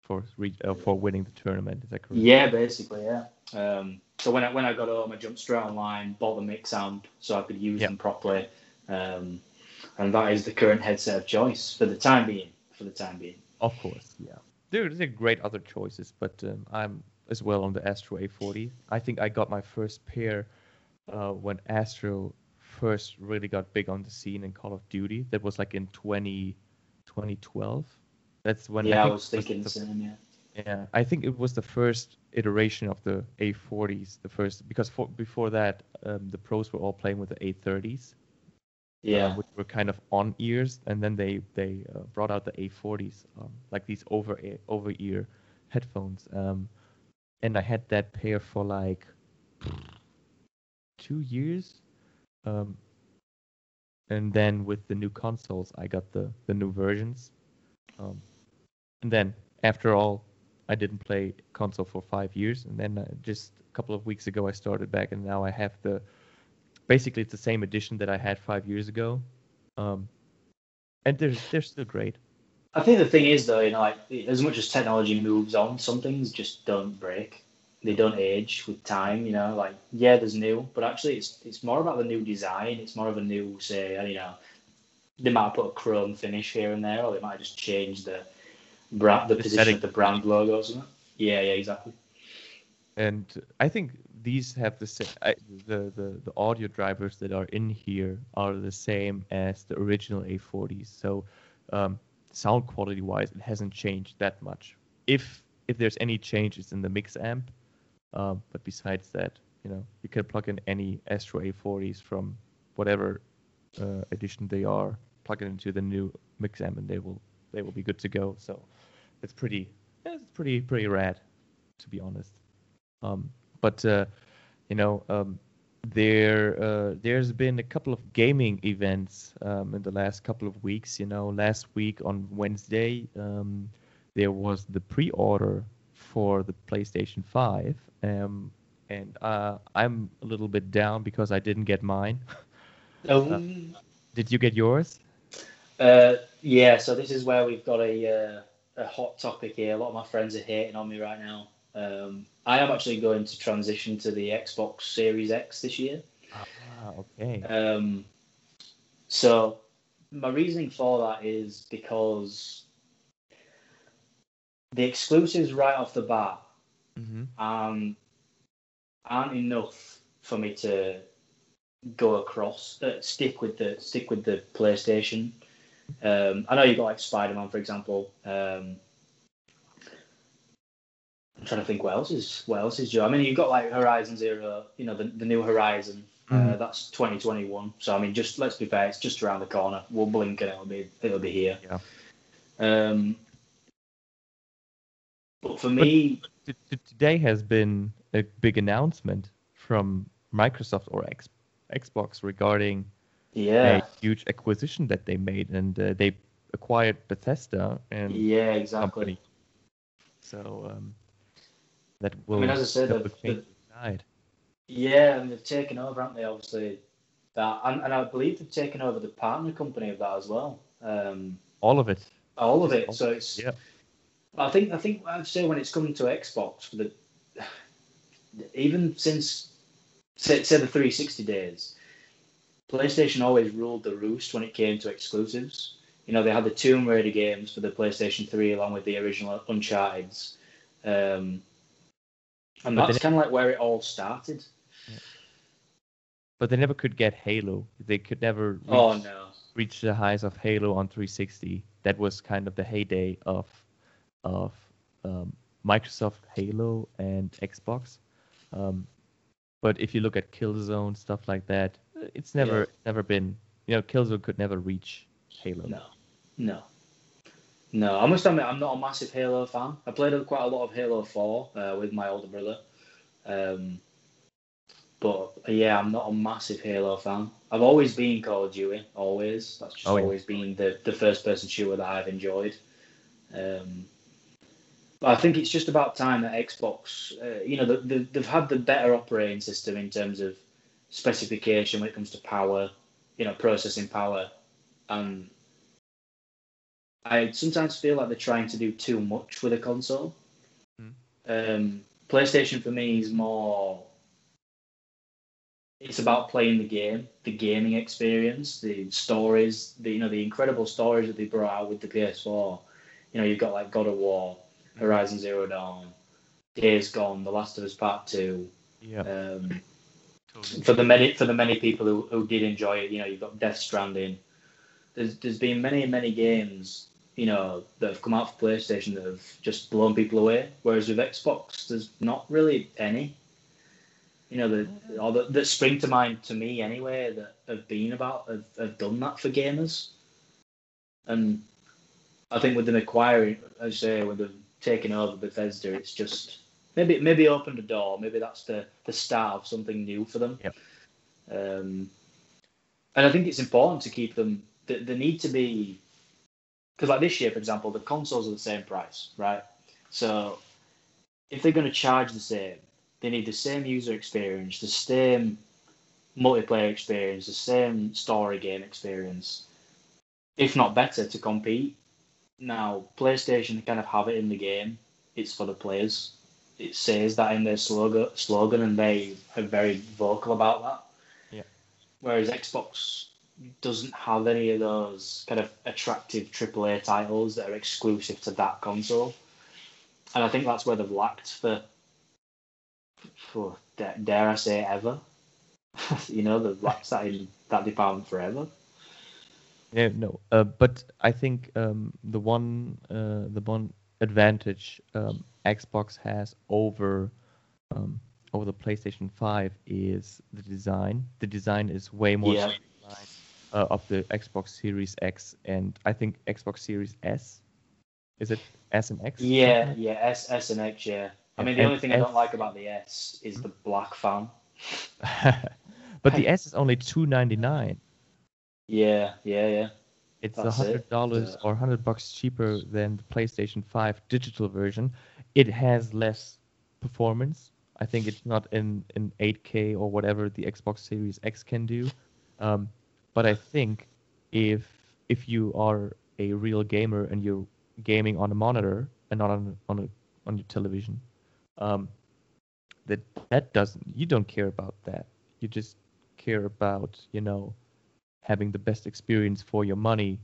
for uh, for winning the tournament. Is that correct? Yeah, basically, yeah. Um, so when I when I got home, I jumped straight online, bought the mix amp so I could use them properly, um, and that is the current headset of choice for the time being. For the time being. Of course, yeah. There's a great other choices, but um, I'm as well on the Astro A40. I think I got my first pair uh, when Astro first really got big on the scene in Call of Duty. That was like in 20, 2012. That's when yeah, I, I was thinking the same. Yeah. Yeah, I think it was the first iteration of the A40s. The first because for, before that, um, the pros were all playing with the A30s. Yeah, uh, which were kind of on ears, and then they they uh, brought out the A40s, um, like these over over ear headphones. Um, and I had that pair for like two years. Um, and then with the new consoles, I got the the new versions. Um, and then after all, I didn't play console for five years, and then uh, just a couple of weeks ago I started back, and now I have the basically it's the same edition that I had five years ago, um, and they're they're still great. I think the thing is though, you know, like as much as technology moves on, some things just don't break. They don't age with time, you know. Like yeah, there's new, but actually it's it's more about the new design. It's more of a new, say, you know, they might put a chrome finish here and there, or they might just change the brand, the, the position of the brand logo or something. Yeah, yeah, exactly. And I think these have the same. the, the the audio drivers that are in here are the same as the original A40s. So um, sound quality wise, it hasn't changed that much. If if there's any changes in the mix amp, um, but besides that, you know, you can plug in any Astro A40s from whatever uh, edition they are, plug it into the new mix amp, and they will they will be good to go. So it's pretty it's pretty pretty rad, to be honest. Um, but uh, you know, um, there uh, there's been a couple of gaming events um, in the last couple of weeks. You know, last week on Wednesday um, there was the pre-order for the PlayStation 5, um, and uh, I'm a little bit down because I didn't get mine. Oh. Uh, did you get yours? Uh, yeah. So this is where we've got a uh, a hot topic here. A lot of my friends are hating on me right now. I am actually going to transition to the Xbox Series X this year. Ah, okay. Um, so my reasoning for that is because the exclusives right off the bat mm-hmm. um, aren't enough for me to go across. Uh, stick with the stick with the PlayStation Um, I know you've got like Spider Man, for example. Um, I'm trying to think what else is what else is Joe. I mean, you've got like Horizon Zero, you know, the, the new Horizon. Uh, Mhm. that's 2021. So I mean, just let's be fair, it's just around the corner. We'll blink and it'll be it'll be here. Yeah. Um, but for me, T- t- Today has been a big announcement from Microsoft or X- Xbox regarding yeah, a huge acquisition that they made, and uh, they acquired Bethesda and yeah, exactly. company. So um, that will. I mean, as I said, that the- will change the. Yeah, and they've taken over, haven't they? Obviously, that, and, and I believe they've taken over the partner company of that as well. Um, all of it. all of it. All- So it's. yeah. I think I think I'd say when it's coming to Xbox for the, even since say, say the 360 days, PlayStation always ruled the roost when it came to exclusives. You know, they had the Tomb Raider games for the PlayStation 3 along with the original Uncharted's. Um, and But that's kind of like where it all started. But they never could get Halo. They could never reach, Oh no. reach the highs of Halo on 360. That was kind of the heyday of of um, Microsoft Halo and Xbox. Um, but if you look at Killzone stuff like that, it's never Yeah. never been. You know, Killzone could never reach Halo. No, no, no. I must admit, I'm not a massive Halo fan. I played quite a lot of Halo Four uh, with my older brother, um, but yeah, I'm not a massive Halo fan. I've always been Call of Duty, always. That's just Oh, yeah. always been the, the first person shooter that I've enjoyed. Um, but I think it's just about time that Xbox, uh, you know, the, the, they've had the better operating system in terms of specification when it comes to power, you know, processing power, and I sometimes feel like they're trying to do too much with a console. Hmm. Um, PlayStation for me is more. It's about playing the game, the gaming experience, the stories, the you know the incredible stories that they brought out with the PS4. You know, you've got like God of War, Horizon Zero Dawn, Days Gone, The Last of Us Part Two. Yeah. Um, totally. for the many for the many people who, who did enjoy it, you know, you've got Death Stranding. There's there's been many many games, you know, that have come out for PlayStation that have just blown people away. Whereas with Xbox, there's not really any. You know, that or that, that spring to mind to me anyway that have been about have, have done that for gamers. And I think with them acquiring, as I say, with them taking over Bethesda, it's just maybe maybe opened a door. Maybe that's the the start of something new for them. Yep. Um, and I think it's important to keep them. They, they need to be because, like this year, for example, the consoles are the same price, right? So if they're going to charge the same, they need the same user experience, the same multiplayer experience, the same story game experience, if not better, to compete. Now, PlayStation kind of have it in the game. It's for the players. It says that in their slogan, slogan, and they are very vocal about that. Yeah. Whereas Xbox doesn't have any of those kind of attractive AAA titles that are exclusive to that console, and I think that's where they've lacked for, for dare, dare I say ever. you know, they've lacked that in that department forever. Yeah, no. Uh, but I think um, the one uh, the one advantage um, Xbox has over um, over the PlayStation 5 is the design. The design is way more Yeah. Uh, of the Xbox Series X and I think Xbox Series S. Is it S and X? Yeah, yeah, S, S and X, yeah. I mean, the And only thing I don't like about the S is the black fan. but the S is only two ninety nine. Yeah, yeah, yeah. It's a hundred dollars Yeah. or hundred bucks cheaper than the PlayStation 5 digital version. It has less performance. I think it's not in, in 8K or whatever the Xbox Series X can do. Um, but I think if if you are a real gamer and you're gaming on a monitor and not on on a on your television, um, that that doesn't you don't care about that. You just care about you know having the best experience for your money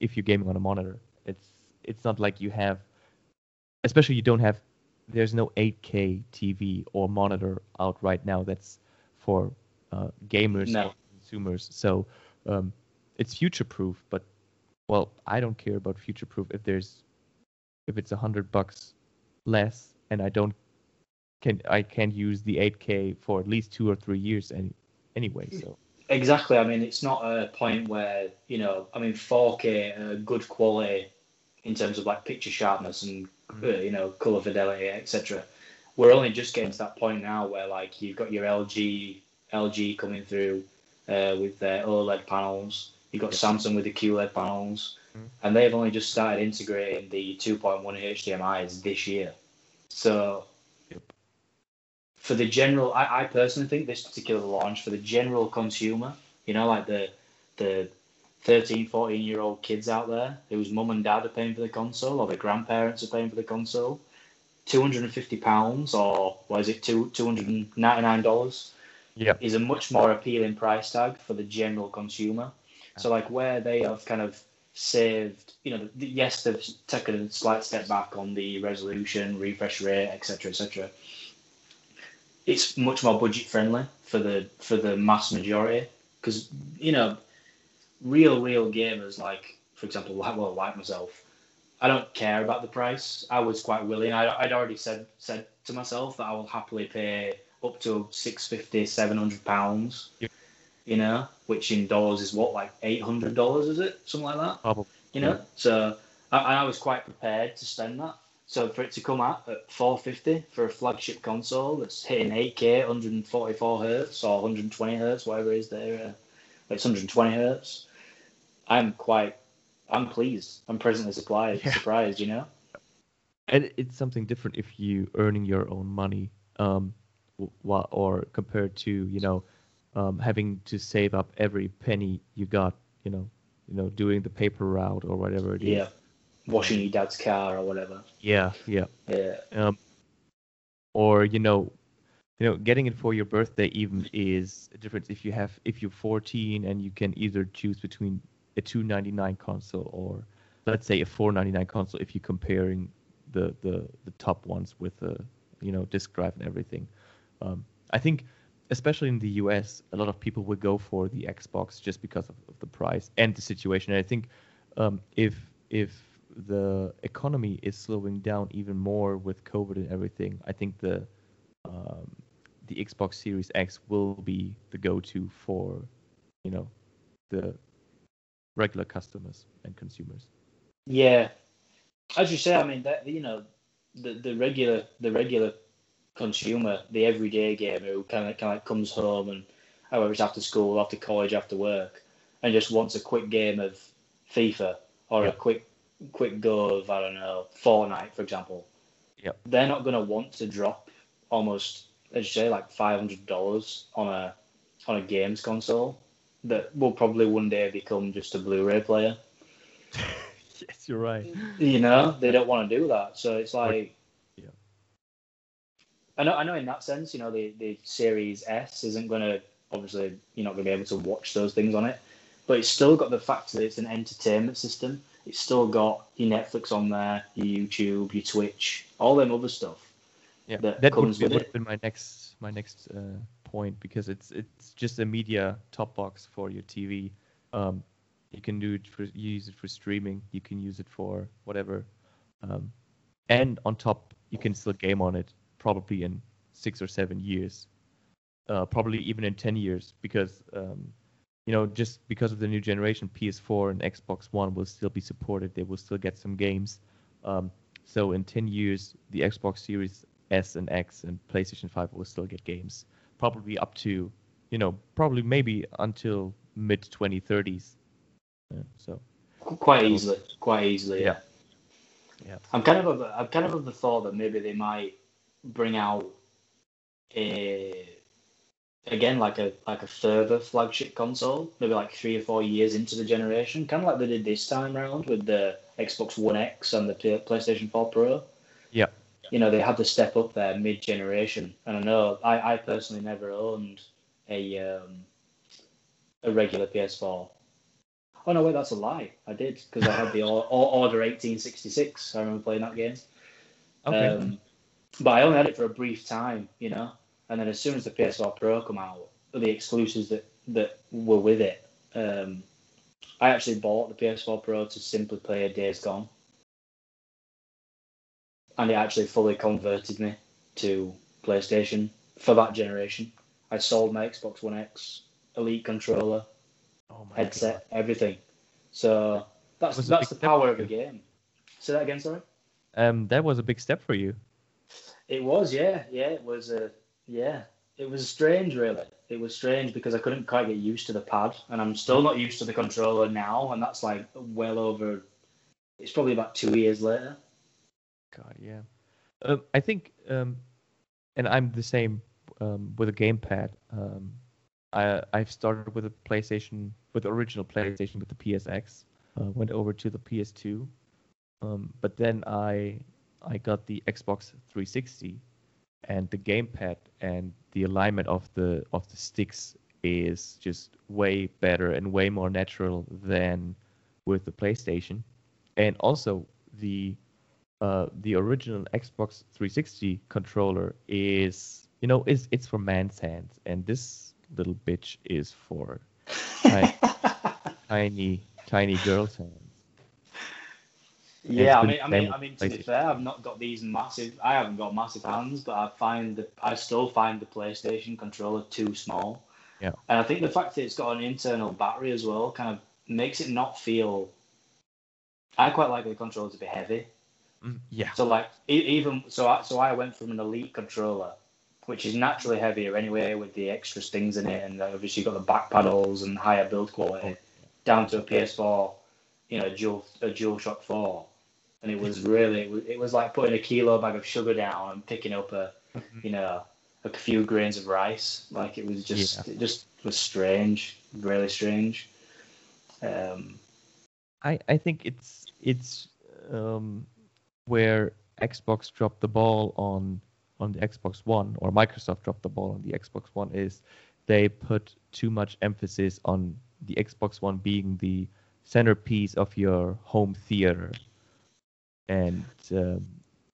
if you're gaming on a monitor. It's it's not like you have, especially you don't have. There's no 8K TV or monitor out right now that's for uh, gamers No. or consumers. So um, it's future proof, but well, I don't care about future proof if there's if it's a hundred bucks less and I don't can I can't use the 8K for at least two or three years any anyway. So exactly. I mean, it's not a point where you know. I mean, 4K, uh, good quality in terms of like picture sharpness and mm. uh, you know color fidelity, etc. We're only just getting to that point now where like you've got your LG LG coming through uh, with their OLED panels. You've got Samsung with the QLED panels, mm-hmm. and they've only just started integrating the 2.1 HDMI's this year. So, for the general, I, I personally think this particular launch for the general consumer, you know, like the the 13, 14 year old kids out there whose mum and dad are paying for the console or their grandparents are paying for the console, £250 or what is it, two, $299 yeah, is a much more appealing price tag for the general consumer. So, like where they have kind of saved, you know, yes, they've taken a slight step back on the resolution, refresh rate, etc., etc. It's much more budget friendly for the for the mass mm. majority because you know, real real gamers like, for example, like well, like myself, I don't care about the price. I was quite willing. I, I'd already said said to myself that I will happily pay up to 650 700 pounds yep. you know which in dollars is what like 800 dollars is it something like that Probably. you know yeah. so I, I was quite prepared to spend that so for it to come out at 450 for a flagship console that's hitting 8K, 144 hertz or 120 hertz, whatever it is there, uh, it's 120 hertz. I'm quite, I'm pleased. I'm presently surprised. Yeah. Surprised, you know. And it's something different if you earning your own money, um, or compared to you know, um, having to save up every penny you got, you know, you know, doing the paper route or whatever it is. Yeah washing your dad's car or whatever. Yeah, yeah, yeah. Um, or you know, you know, getting it for your birthday even is a difference if you have if you're 14 and you can either choose between a 299 console or let's say a 499 console if you're comparing the the the top ones with the you know disk drive and everything. Um, I think especially in the US, a lot of people will go for the Xbox just because of, of the price and the situation. And I think um, if if the economy is slowing down even more with COVID and everything, I think the um, the Xbox Series X will be the go-to for you know the regular customers and consumers. Yeah, as you say, I mean that you know the the regular the regular consumer, the everyday gamer who kind of kind of comes home and however it's after school, after college, after work, and just wants a quick game of FIFA or yeah. a quick quick go of I don't know Fortnite, for example, yep. they're not going to want to drop almost, as you say, like five hundred dollars on a on a games console that will probably one day become just a Blu-ray player. yes, you're right. Mm. You know, they don't want to do that, so it's like. I know, I know. In that sense, you know, the, the Series S isn't going to obviously you're not going to be able to watch those things on it, but it's still got the fact that it's an entertainment system it's still got your Netflix on there, your YouTube, your Twitch, all them other stuff. Yeah, that, that would, would have been my next my next uh, point because it's it's just a media top box for your TV. Um, you can do it for use it for streaming. You can use it for whatever, um, and on top you can still game on it probably in six or seven years, uh, probably even in ten years because um, you know, just because of the new generation, PS4 and Xbox One will still be supported. They will still get some games. Um, so in 10 years, the Xbox Series S and X and PlayStation 5 will still get games. Probably up to, you know, probably maybe until mid 2030s. Yeah, so quite easily, quite easily. Yeah. Yeah. I'm kind of of I'm kind of of the thought that maybe they might bring out a again like a like a further flagship console, maybe like three or four years into the generation, kind of like they did this time round with the Xbox One X and the PlayStation 4 Pro. Yeah. You know, they had to step up there mid generation. And I know I, I personally never owned a um, a regular PS4. Oh no, wait, that's a lie. I did because I had the Order 1886. I remember playing that game. Okay. Um, but I only had it for a brief time, you know. And then as soon as the PS4 Pro come out, the exclusives that, that were with it, um, I actually bought the PS4 Pro to simply play a Days Gone, and it actually fully converted me to PlayStation for that generation. I sold my Xbox One X, Elite controller, Oh my headset, everything. So that's that's the power of a game. Say that again, sorry. Um, that was a big step for you. It was, yeah, yeah. It was a, yeah. It was strange, really. It was strange because I couldn't quite get used to the pad, and I'm still not used to the controller now, and that's like well over. It's probably about two years later. God, yeah. Um, I think, um, and I'm the same um, with a gamepad. Um, I I've started with a PlayStation, with the original PlayStation with the PSX. Uh, went over to the PS2, um, but then I I got the Xbox 360, and the gamepad and the alignment of the of the sticks is just way better and way more natural than with the PlayStation, and also the uh, the original Xbox 360 controller is, you know, is it's for man's hands, and this little bitch is for Right. tiny, tiny girls' hands. Yeah, I mean, I mean, I mean, to be fair, I've not got these massive. I haven't got massive hands, but I find that I still find the PlayStation controller too small. Yeah. And I think the fact that it's got an internal battery as well kind of makes it not feel. I quite like the controller to be heavy. Mm, yeah, So like even so, I, so I went from an elite controller, which is naturally heavier anyway, with the extra stings in it, and obviously you've got the back paddles and higher build quality, down to a PS4, you know, dual a DualShock Four, and it was really it was, like putting a kilo bag of sugar down and picking up a, you know, a few grains of rice. Like it was just it just was strange, really strange. Um, I I think it's it's um, where Xbox dropped the ball on on the Xbox One, or Microsoft dropped the ball on the Xbox One, is they put too much emphasis on the Xbox One being the centerpiece of your home theater, and um,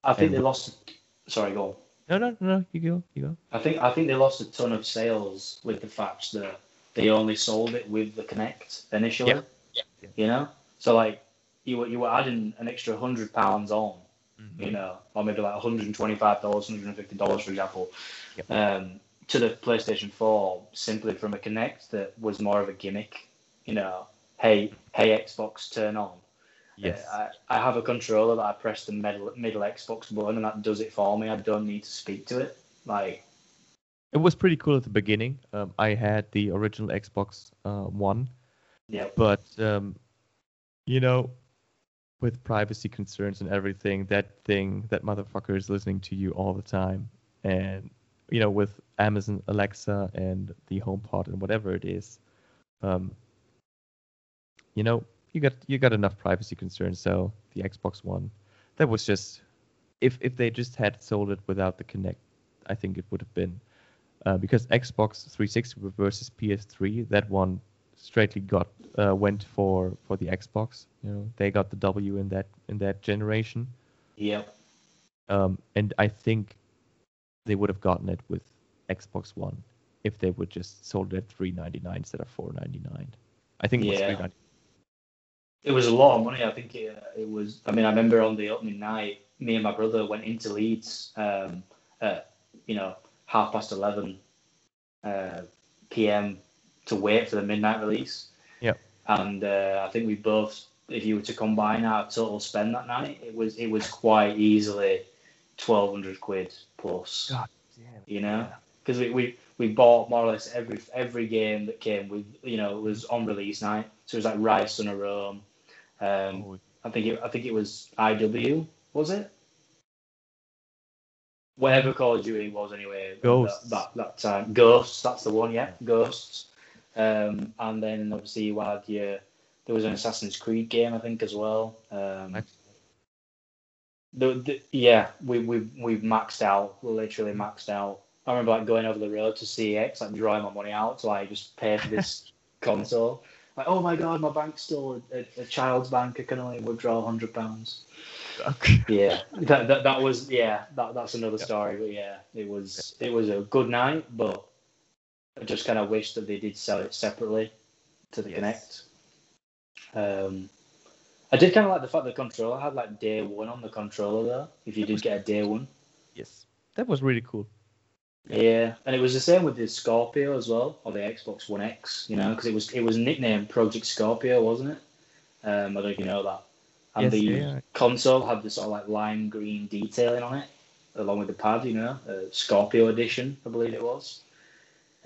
I think And- they lost. Sorry, go on. no no no no you go you go I think I think they lost a ton of sales with the fact that they only sold it with the Kinect initially. Yeah. Yeah. You know, so like you were you were adding an extra hundred pounds on, Mm-hmm. you know, or maybe like one hundred and twenty five dollars, one hundred and fifty dollars, for example, Yep. um, to the PlayStation Four simply from a Kinect that was more of a gimmick. You know, hey hey Xbox, turn on. Yes Uh, I, I have a controller that I press the middle middle Xbox button and that does it for me. I don't need to speak to it. Like it was pretty cool at the beginning. Um, I had the original Xbox uh, One. yeah. but um, you know, with privacy concerns and everything, that thing, that motherfucker is listening to you all the time, and you know, with Amazon Alexa and the HomePod and whatever it is, um, you know, you got you got enough privacy concerns. So the Xbox One, that was just, if if they just had sold it without the Kinect, I think it would have been. Uh, because Xbox 360 versus PS3, that one straightly got uh, went for for the Xbox. You know, they got the W in that in that generation, Yep. um, and I think they would have gotten it with Xbox One if they would just sold it at 3.99 instead of 4.99. I think it was Yeah. 3.99. It was a lot of money. I think it, it was. I mean, I remember on the opening night, me and my brother went into Leeds um, at you know half past eleven uh, p.m. to wait for the midnight release. Yep. And uh, I think we both, if you were to combine our total spend that night, it was it was quite easily twelve hundred quid plus. God damn. you know, because we, we we bought more or less every every game that came with you know it was on release night, so it was like Ryse Son of Rome. Um, I think it I think it was IW was it? Whatever Call of Duty was anyway. Ghosts. That, that that time. Ghosts. That's the one. Yeah, Ghosts. Um, and then obviously you had your there was an Assassin's Creed game I think as well. Um, the, the, yeah, we we we maxed out, literally maxed out. I remember like going over the road to CX, like drawing my money out to like just pay for this console. Like, oh my god, my bank's still a, a, a child's bank. I can only withdraw hundred pounds. Yeah, that, that that was yeah. That that's another Yeah. story. But yeah, it was it was a good night, but I just kind of wish that they did sell it separately to the Yes. Kinect. Um, I did kind of like the fact the controller had like day one on the controller though. If you did get a day one. Yes, that was really cool. Yeah, and it was the same with the Scorpio as well, or the Xbox One X. You know, because it was it was nicknamed Project Scorpio, wasn't it? Um, I don't know if you know that. And Yes, the yeah. console had this sort of like lime green detailing on it, along with the pad. You know, uh, Scorpio edition, I believe it was.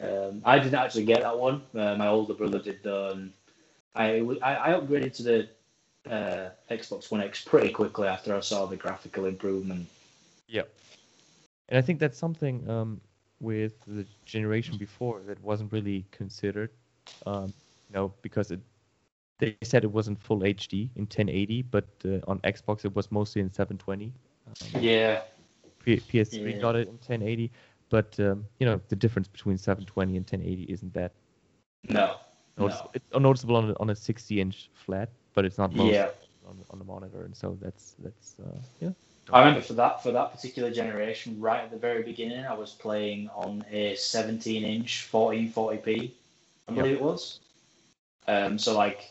Um, I didn't actually get that one. Uh, my older brother did though, and I I, I upgraded to the uh, Xbox One X pretty quickly after I saw the graphical improvement. Yep. And I think that's something um, with the generation before that wasn't really considered, um, you know, because it they said it wasn't full HD in 1080, but uh, on Xbox it was mostly in 720. Um, Yeah, P- PS3 Yeah. got it in 1080, but um, you know the difference between 720 and 1080 isn't that no, notice- no. it's noticeable on a, on a 60 inch flat, but it's not yeah. on, on the monitor, and so that's that's uh, yeah. I remember for that for that particular generation, right at the very beginning, I was playing on a 17 inch 1440p, I believe it was. Um, so like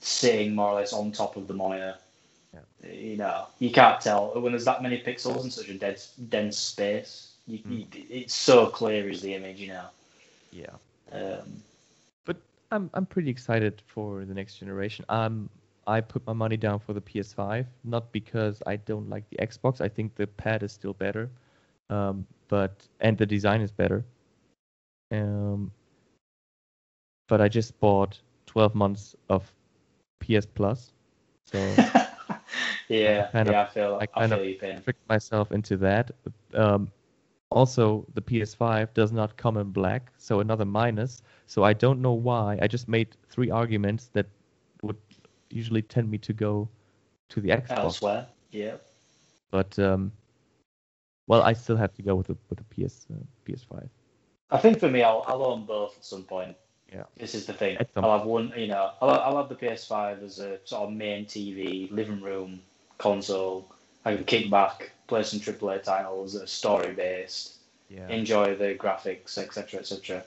sitting more or less on top of the monitor. Yeah. You know, you can't tell when there's that many pixels in such a dense dense space. You, Mm. you, it's so clear as the image, you know. Yeah. Um, but I'm I'm pretty excited for the next generation. Um, I put my money down for the PS5, not because I don't like the Xbox. I think the pad is still better, um, but and the design is better. Um, but I just bought 12 months of PS Plus, so yeah, kind of- yeah, I feel I I, kind feel of tricked myself into that. Um, also, the PS5 does not come in black, so another minus. So I don't know why. I just made three arguments that usually tend me to go to the Xbox, Elsewhere, yeah. but um, well, I still have to go with the with the PS uh, PS5. I think for me, I'll, I'll own both at some point. Yeah. This is the thing. I'll have one, you know, I'll, I'll have the PS5 as a sort of main TV, living room console. I can kick back, play some AAA titles that are story based, Yeah. enjoy the graphics, etc., etc.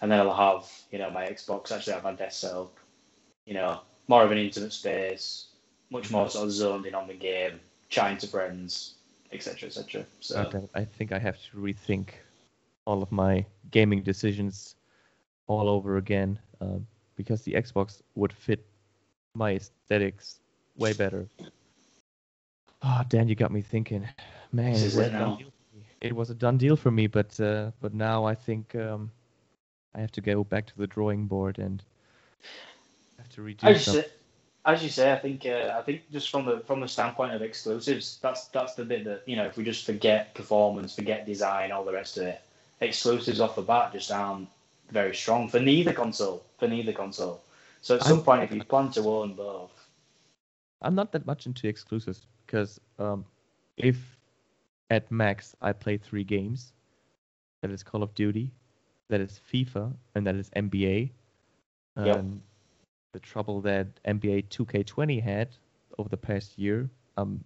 And then I'll have, you know, my Xbox actually have my desk set up, you know, more of an intimate space, much more sort of zoned in on the game, chatting to friends, etc., etc. So Okay, I think I have to rethink all of my gaming decisions all over again um, because the Xbox would fit my aesthetics way better. Ah, Dan, you got me thinking. Man, it was, it now. deal for me. it was a done deal for me, but uh, but now I think um, I have to go back to the drawing board and have to redo As you, say, as you say, I think uh, I think just from the from the standpoint of exclusives, that's that's the bit that you know if we just forget performance, forget design, all the rest of it, exclusives off the bat just aren't very strong for neither console. For neither console. So at some I'm- point, if you plan to own both, I'm not that much into exclusives because um, if at max I play three games, that is Call of Duty, that is FIFA, and that is NBA. Yep. The trouble that NBA 2K20 had over the past year, um,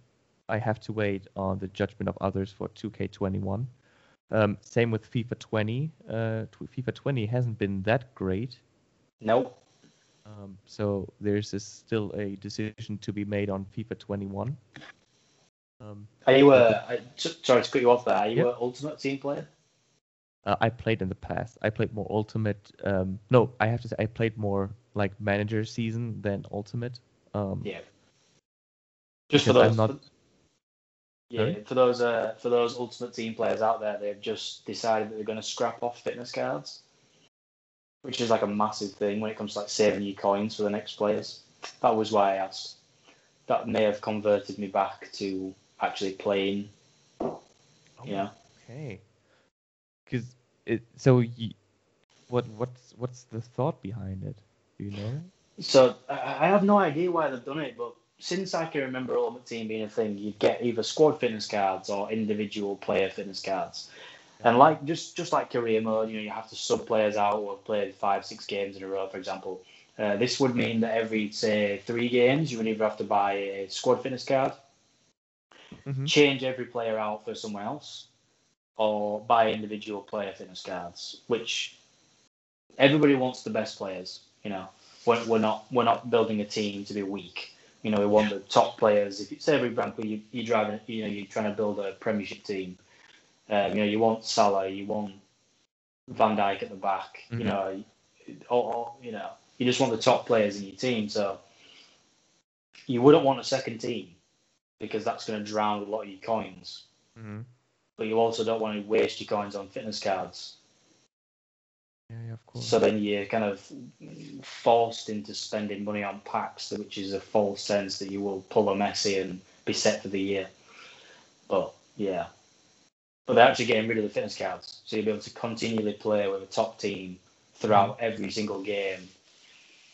I have to wait on the judgment of others for 2K21. Um, same with FIFA 20. Uh, FIFA 20 hasn't been that great. nope. Um, so there's this still a decision to be made on FIFA 21. Um, Are you uh, s- sorry to cut you off there? Are you Yep. an Ultimate Team player? Uh, I played in the past. I played more Ultimate. Um, no, I have to say I played more like Manager season than Ultimate. Um, Yeah. Just for those. Not- yeah, Sorry? for those uh, for those Ultimate Team players out there, they've just decided that they're going to scrap off fitness cards, which is like a massive thing when it comes to like saving your coins for the next players. That was why I asked. That may have converted me back to actually playing. Oh, You know, Okay. Because it. So you, what what's what's the thought behind it? Do you know? so I I have no idea why they've done it, but since I can remember Ultimate Team being a thing, you'd get either squad fitness cards or individual player fitness cards. And like just just like career mode, you know, you have to sub players out or play five, six games in a row, for example. Uh, this would mean that every say three games, you would either have to buy a squad fitness card, Mhm. change every player out for someone else, or buy individual player fitness cards. Which everybody wants the best players, you know. we're, we're not we're not building a team to be weak. You know, we want the top players. If you say, for example, you you driving, you know, you're trying to build a Premiership team. Um, you know, you want Salah, you want Van Dijk at the back. Mhm. You know, or, or you know, you just want the top players in your team. So you wouldn't want a second team because that's going to drown a lot of your coins. Mhm. But you also don't want to waste your coins on fitness cards. Yeah, yeah, of course. So then you're kind of forced into spending money on packs, which is a false sense that you will pull a Messi and be set for the year. But yeah, but they're actually getting rid of the fitness cards, so you'll be able to continually play with a top team throughout mm-hmm. every single game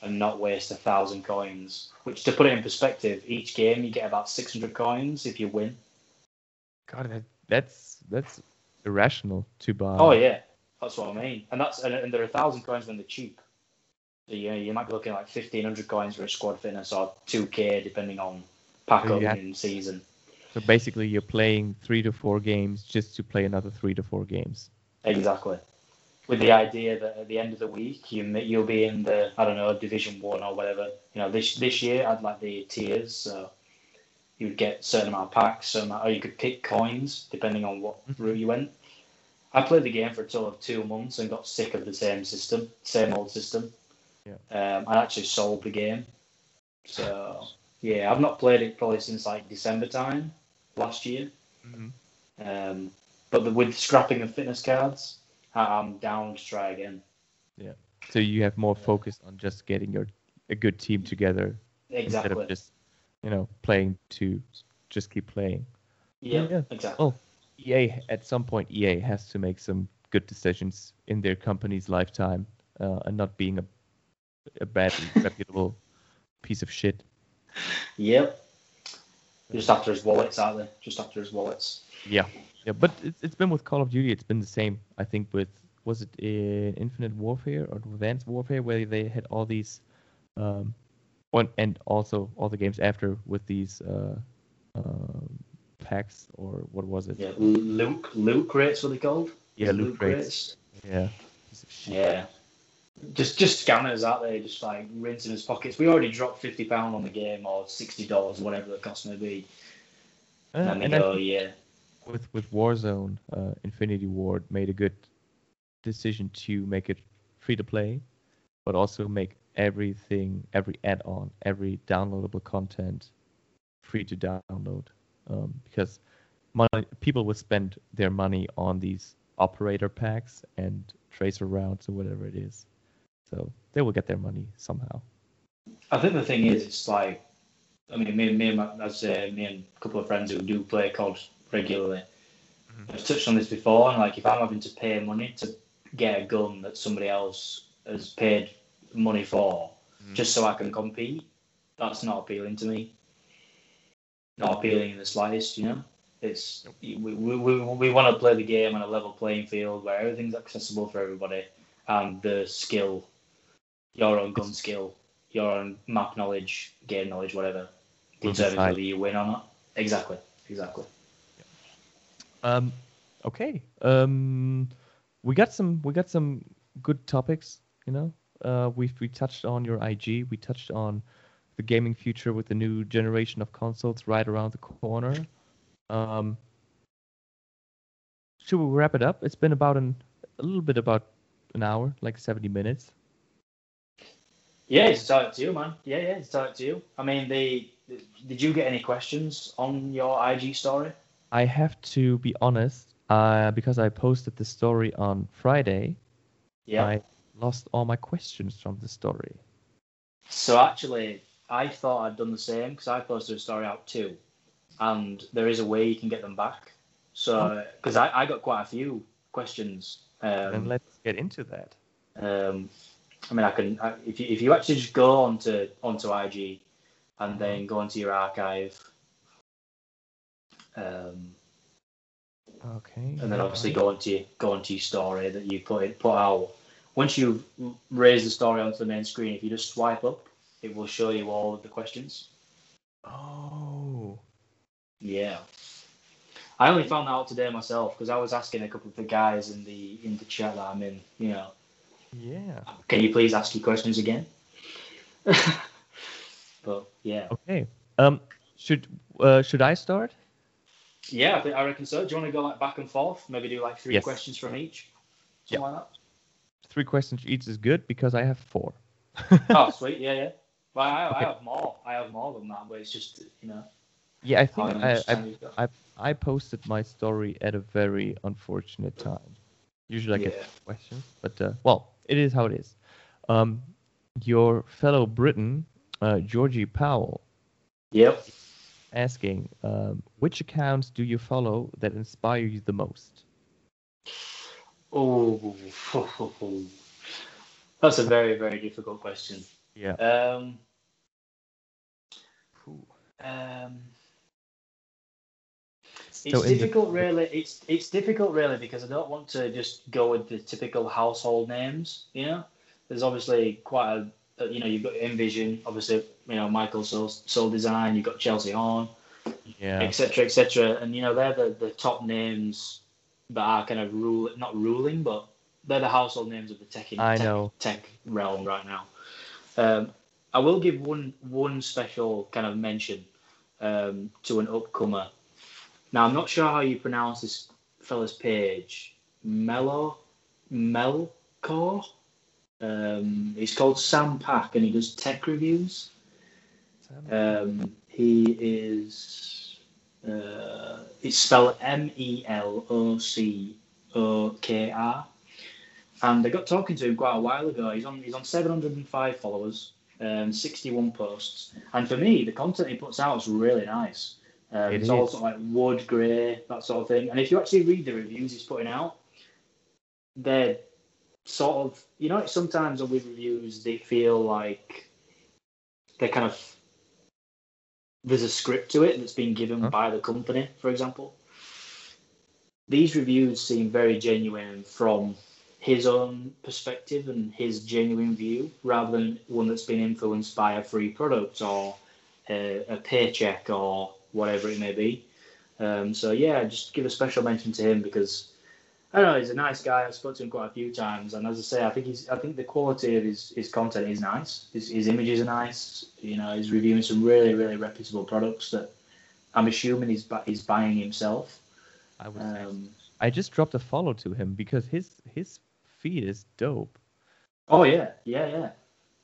and not waste a thousand coins. Which, to put it in perspective, each game you get about 600 coins if you win. God, that, that's that's irrational to buy. Oh yeah, that's what I mean. And that's and, and there are a thousand coins when they're cheap. So you know, you might be looking at like fifteen hundred coins for a squad fitness or two K depending on pack So up in season. So basically, you're playing three to four games just to play another three to four games. Exactly. With the idea that at the end of the week you you'll be in the I don't know Division One or whatever. You know this this year I'd like the tiers, so you would get certain amount of packs, certain amount, or you could pick coins depending on what Mhm. route you went. I played the game for a total of two months and got sick of the same system, same old system. Yeah. Um, I actually sold the game, so yeah, I've not played it probably since like December time last year. Mhm. Um, but the, with scrapping of fitness cards, I'm down to try again. Yeah. So you have more focus on just getting your a good team together instead of just you know playing to just keep playing. yeah, yeah. exactly. Oh. EA at some point EA has to make some good decisions in their company's lifetime uh, and not being a a badly reputable piece of shit. Yep. Just after his wallets, aren't they? Just after his wallets. Yeah, yeah, but it's, it's been with Call of Duty. It's been the same. I think with was it in Infinite Warfare or Advanced Warfare where they had all these, um, one and also all the games after with these uh, um packs or what was it? Yeah, Luke, Luke rates, what they called? Yeah, loot crates. Yeah. Of shit. Yeah. Just just scanners out there, just like rinsing his pockets. We already dropped fifty pound on the game or sixty dollars, whatever the cost may be. Uh, and go, think yeah, with with Warzone, uh, Infinity Ward made a good decision to make it free to play, but also make everything, every add-on, every downloadable content free to download. Um, because money, people would spend their money on these operator packs and tracer routes or whatever it is. So they will get their money somehow. I think the thing is, it's like, I mean, me, me and my, as uh, me and a couple of friends who do play COD regularly, Mhm. I've touched on this before. And like, if I'm having to pay money to get a gun that somebody else has paid money for, Mhm. just so I can compete, that's not appealing to me. Not appealing in the slightest, you know. It's we, we, we, we want to play the game on a level playing field where everything's accessible for everybody, and the skill, your own gun skill, your own map knowledge, game knowledge, whatever, determines whether you win or not. Exactly, exactly. Um, okay. Um, we got some we got some good topics. You know, uh, we we touched on your IG. We touched on the gaming future with the new generation of consoles right around the corner. Um, should we wrap it up? It's been about an a little bit about an hour, like seventy minutes. Yeah, it's up to you, man. Yeah, yeah, it's up to you. I mean, the did you get any questions on your IG story? I have to be honest, uh, because I posted the story on Friday. Yeah. I lost all my questions from the story. So actually, I thought I'd done the same because I posted a story out too, and there is a way you can get them back. So because I, I got quite a few questions. then Um, let's get into that. um, I mean, I can I, if you if you actually just go onto onto IG and then go into your archive. Um, Okay. and then obviously go into your, go into your story that you put it, put out. Once you raise the story onto the main screen, if you just swipe up, it will show you all of the questions. Oh. Yeah. I only found that out today myself because I was asking a couple of the guys in the in the chat that I'm in, you know, Yeah. can you please ask your questions again? but yeah, Okay. Um, should uh, should I start? yeah, I, think, I reckon so. Do you want to go like back and forth? Maybe do like three Yes. questions from each. Something like that. Three questions each is good because I have four. oh, sweet. Yeah, yeah. Well, I, I have more. I have more than that, but it's just you know. Yeah, I think I, I got. I I posted my story at a very unfortunate time. Usually I Yeah. get questions, but uh, well, it is how it is. Um, your fellow Briton, uh, Georgie Powell, Yep. asking, um, which accounts do you follow that inspire you the most? Oh, that's a very very difficult question. Yeah. Um, um, it's in the- difficult, really. It's it's difficult, really, because I don't want to just go with the typical household names. You know, there's obviously quite a you know you've got Envision, obviously you know Michael Soul, Soul Design, you've got Chelsea Horn, Yeah. etc. etc. And you know they're the, the top names that are kind of rule not ruling, but they're the household names of the tech I tech, know. tech realm right now. Um, I will give one one special kind of mention um, to an upcomer. Now I'm not sure how you pronounce this fella's page. Mello Melcore. Um, he's called Sam Pack and he does tech reviews. Um, he is. Uh, it's spelled M E L O C O K R. And I got talking to him quite a while ago. He's on he's on 705 followers, um, 61 posts. And for me, the content he puts out is really nice. Um, It it's all sort of like wood, grey, that sort of thing. And if you actually read the reviews he's putting out, they're sort of you know sometimes with reviews they feel like they're kind of there's a script to it that's been given Huh? by the company, for example. These reviews seem very genuine from his own perspective and his genuine view, rather than one that's been influenced by a free product or a, a paycheck or whatever it may be. Um, so yeah, just give a special mention to him because I don't know he's a nice guy. I've spoken to him quite a few times, and as I say, I think he's I think the quality of his, his content is nice. His, his images are nice. You know, he's reviewing some really really reputable products that I'm assuming he's he's buying himself. I would. Um, I just dropped a follow to him because his his feed is dope. Oh yeah, yeah, yeah.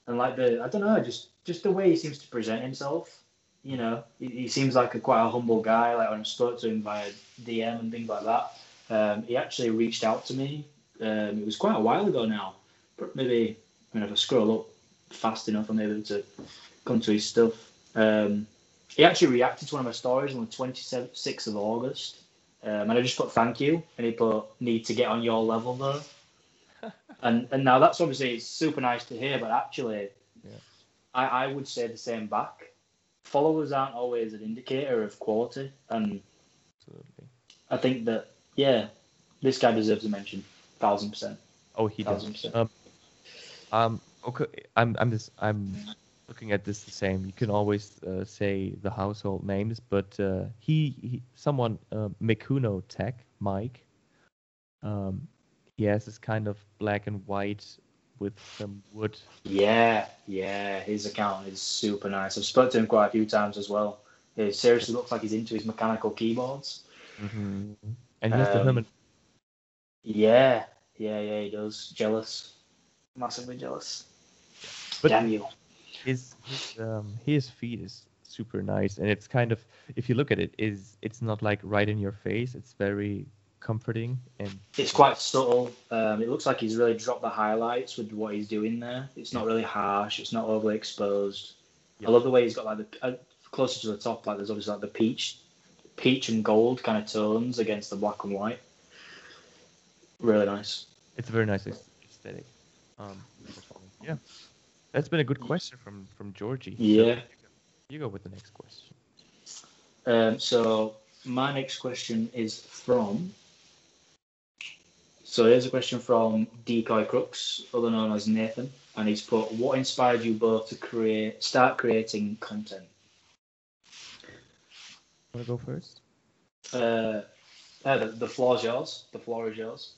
And like the, I don't know, just just the way he seems to present himself. You know, he, he seems like a quite a humble guy. Like when I spoke to him via DM and things like that, um, he actually reached out to me. Um, it was quite a while ago now, but maybe I mean, if I scroll up fast enough, I'm able to come to his stuff. Um, he actually reacted to one of my stories on the 26th of August, um, and I just put thank you, and he put need to get on your level though. And and now that's obviously super nice to hear, but actually, Yeah. I, I would say the same back. Followers aren't always an indicator of quality, and Absolutely. I think that yeah, this guy deserves a mention, thousand percent, Oh, he does. thousand percent. Um, um, okay, I'm I'm just I'm looking at this the same. You can always uh, say the household names, but uh, he, he someone uh, Mikuno Tech Mike. Um, he has this kind of black and white with some wood. Yeah, yeah, his account is super nice. I've spoken to him quite a few times as well. He seriously looks like he's into his mechanical keyboards. And he has Um, Herman. Yeah, yeah, yeah, he does. Jealous, massively jealous. But- Damn you. His his um his feed is super nice, and it's kind of if you look at it, is it's not like right in your face. It's very comforting and It's quite subtle. Um, it looks like he's really dropped the highlights with what he's doing there. It's not really harsh. It's not overly exposed. Yeah. I love the way he's got like the uh, closer to the top. Like there's obviously like the peach, peach and gold kind of tones against the black and white. Really nice. it's a very nice aesthetic. Um, yeah, that's been a good question from from Georgie. Yeah. you, go, you go with the next question. Um, so my next question is from. So here's a question from Decoy Crooks, other known as Nathan, and he's put, "What inspired you both to create, start creating content?" Want to go first? Uh, the, the floor is yours. The floor is yours.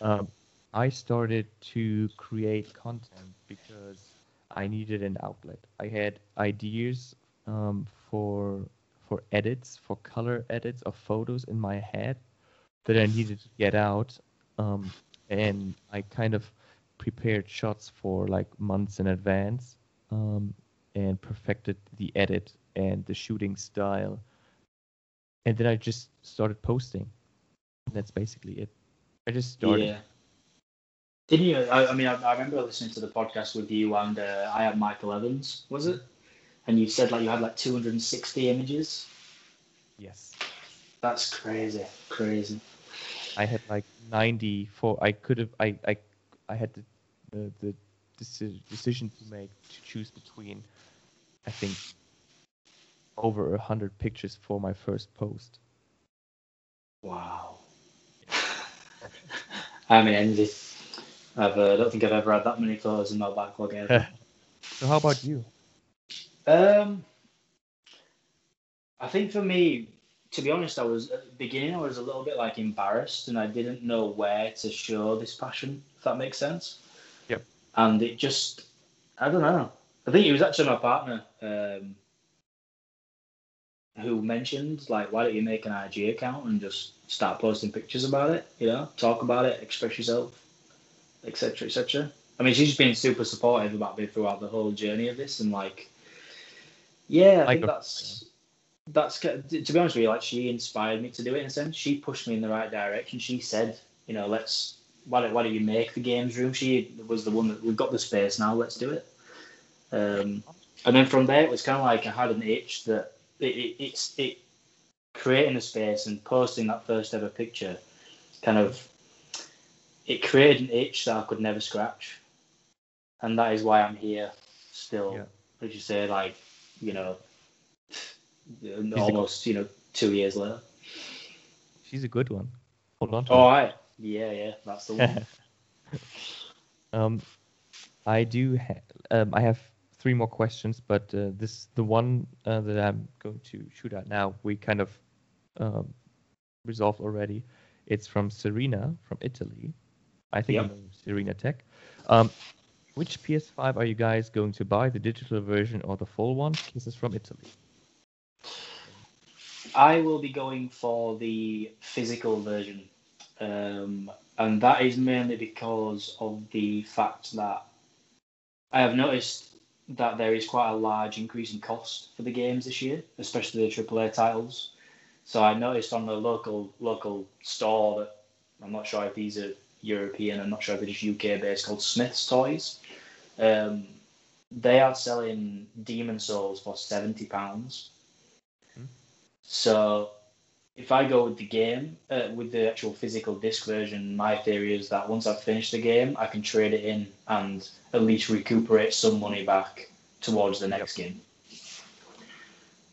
Um, I started to create content because I needed an outlet. I had ideas um, for for edits, for color edits of photos in my head that I needed to get out, um, and I kind of prepared shots for like months in advance, um, and perfected the edit and the shooting style, and then I just started posting. That's basically it. I just started. Yeah. Didn't you? I, I mean, I, I, remember listening to the podcast with you and uh, I had Michael Evans, was it? And you said like you had like 260 images. Yes. That's crazy, crazy. I had like 94. I could have. I I I had the the, the decision to make to choose between. I think over a hundred pictures for my first post. Wow. I'm in envy. I've, uh, I don't think I've ever had that many photos in my backlog ever. so how about you? Um, I think for me, to be honest, I was at the beginning. I was a little bit like embarrassed, and I didn't know where to show this passion. If that makes sense. Yep. And it just, I don't know. I think it was actually my partner um, who mentioned like, why don't you make an IG account and just start posting pictures about it? You know, talk about it, express yourself, etc., etc. I mean, she's just been super supportive about me throughout the whole journey of this, and like, yeah, I think that's that's to be honest with you, like she inspired me to do it in a sense. She pushed me in the right direction. She said, you know, let's why don't, why don't you make the games room? She was the one that we've got the space now. Let's do it. Um, and then from there, it was kind of like I had an itch that it, it, it's it creating a space and posting that first ever picture, kind of it created an itch that I could never scratch, and that is why I'm here still. Yeah. As you say, like you know, almost you know two years later. She's a good one. Hold on. oh, I yeah yeah that's the one. um, I do. Ha- um, I have three more questions, but uh, this the one uh, that I'm going to shoot at now. We kind of um, resolved already. It's from Serena from Italy. I think yep. Serena Tech. Um, which PS5 are you guys going to buy, the digital version or the full one? This is from Italy. I will be going for the physical version, um, and that is mainly because of the fact that I have noticed that there is quite a large increase in cost for the games this year, especially the AAA titles. So I noticed on the local local store that I'm not sure if these are European, I'm not sure if it's UK based, called Smyths Toys. Um, they are selling Demon's Souls for seventy pounds so if I go with the game, uh, with the actual physical disc version, my theory is that once I've finished the game, I can trade it in and at least recuperate some money back towards the next yep. game.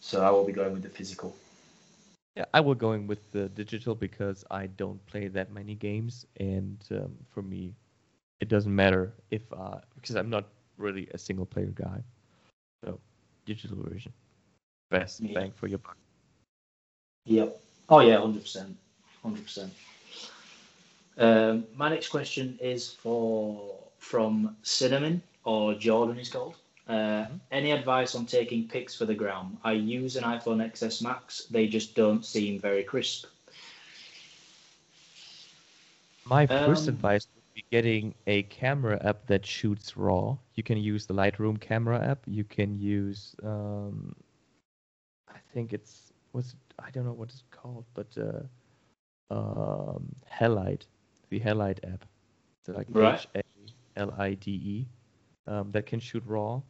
So I will be going with the physical. Yeah, I will going with the digital because I don't play that many games, and um, for me, it doesn't matter if uh, because I'm not really a single player guy. So digital version, best yeah. bang for your buck. Yep. Oh yeah, hundred percent, hundred percent. Um, my next question is for from Cinnamon or Jordan is called. Uh, mm-hmm. Any advice on taking pics for the ground? I use an iPhone XS Max. They just don't seem very crisp. My first um, advice would be getting a camera app that shoots RAW. You can use the Lightroom camera app. You can use, um, I think it's was I don't know what it's called, but uh, um, Halide, the Halide app. So like H A L I D E, um, that can shoot raw,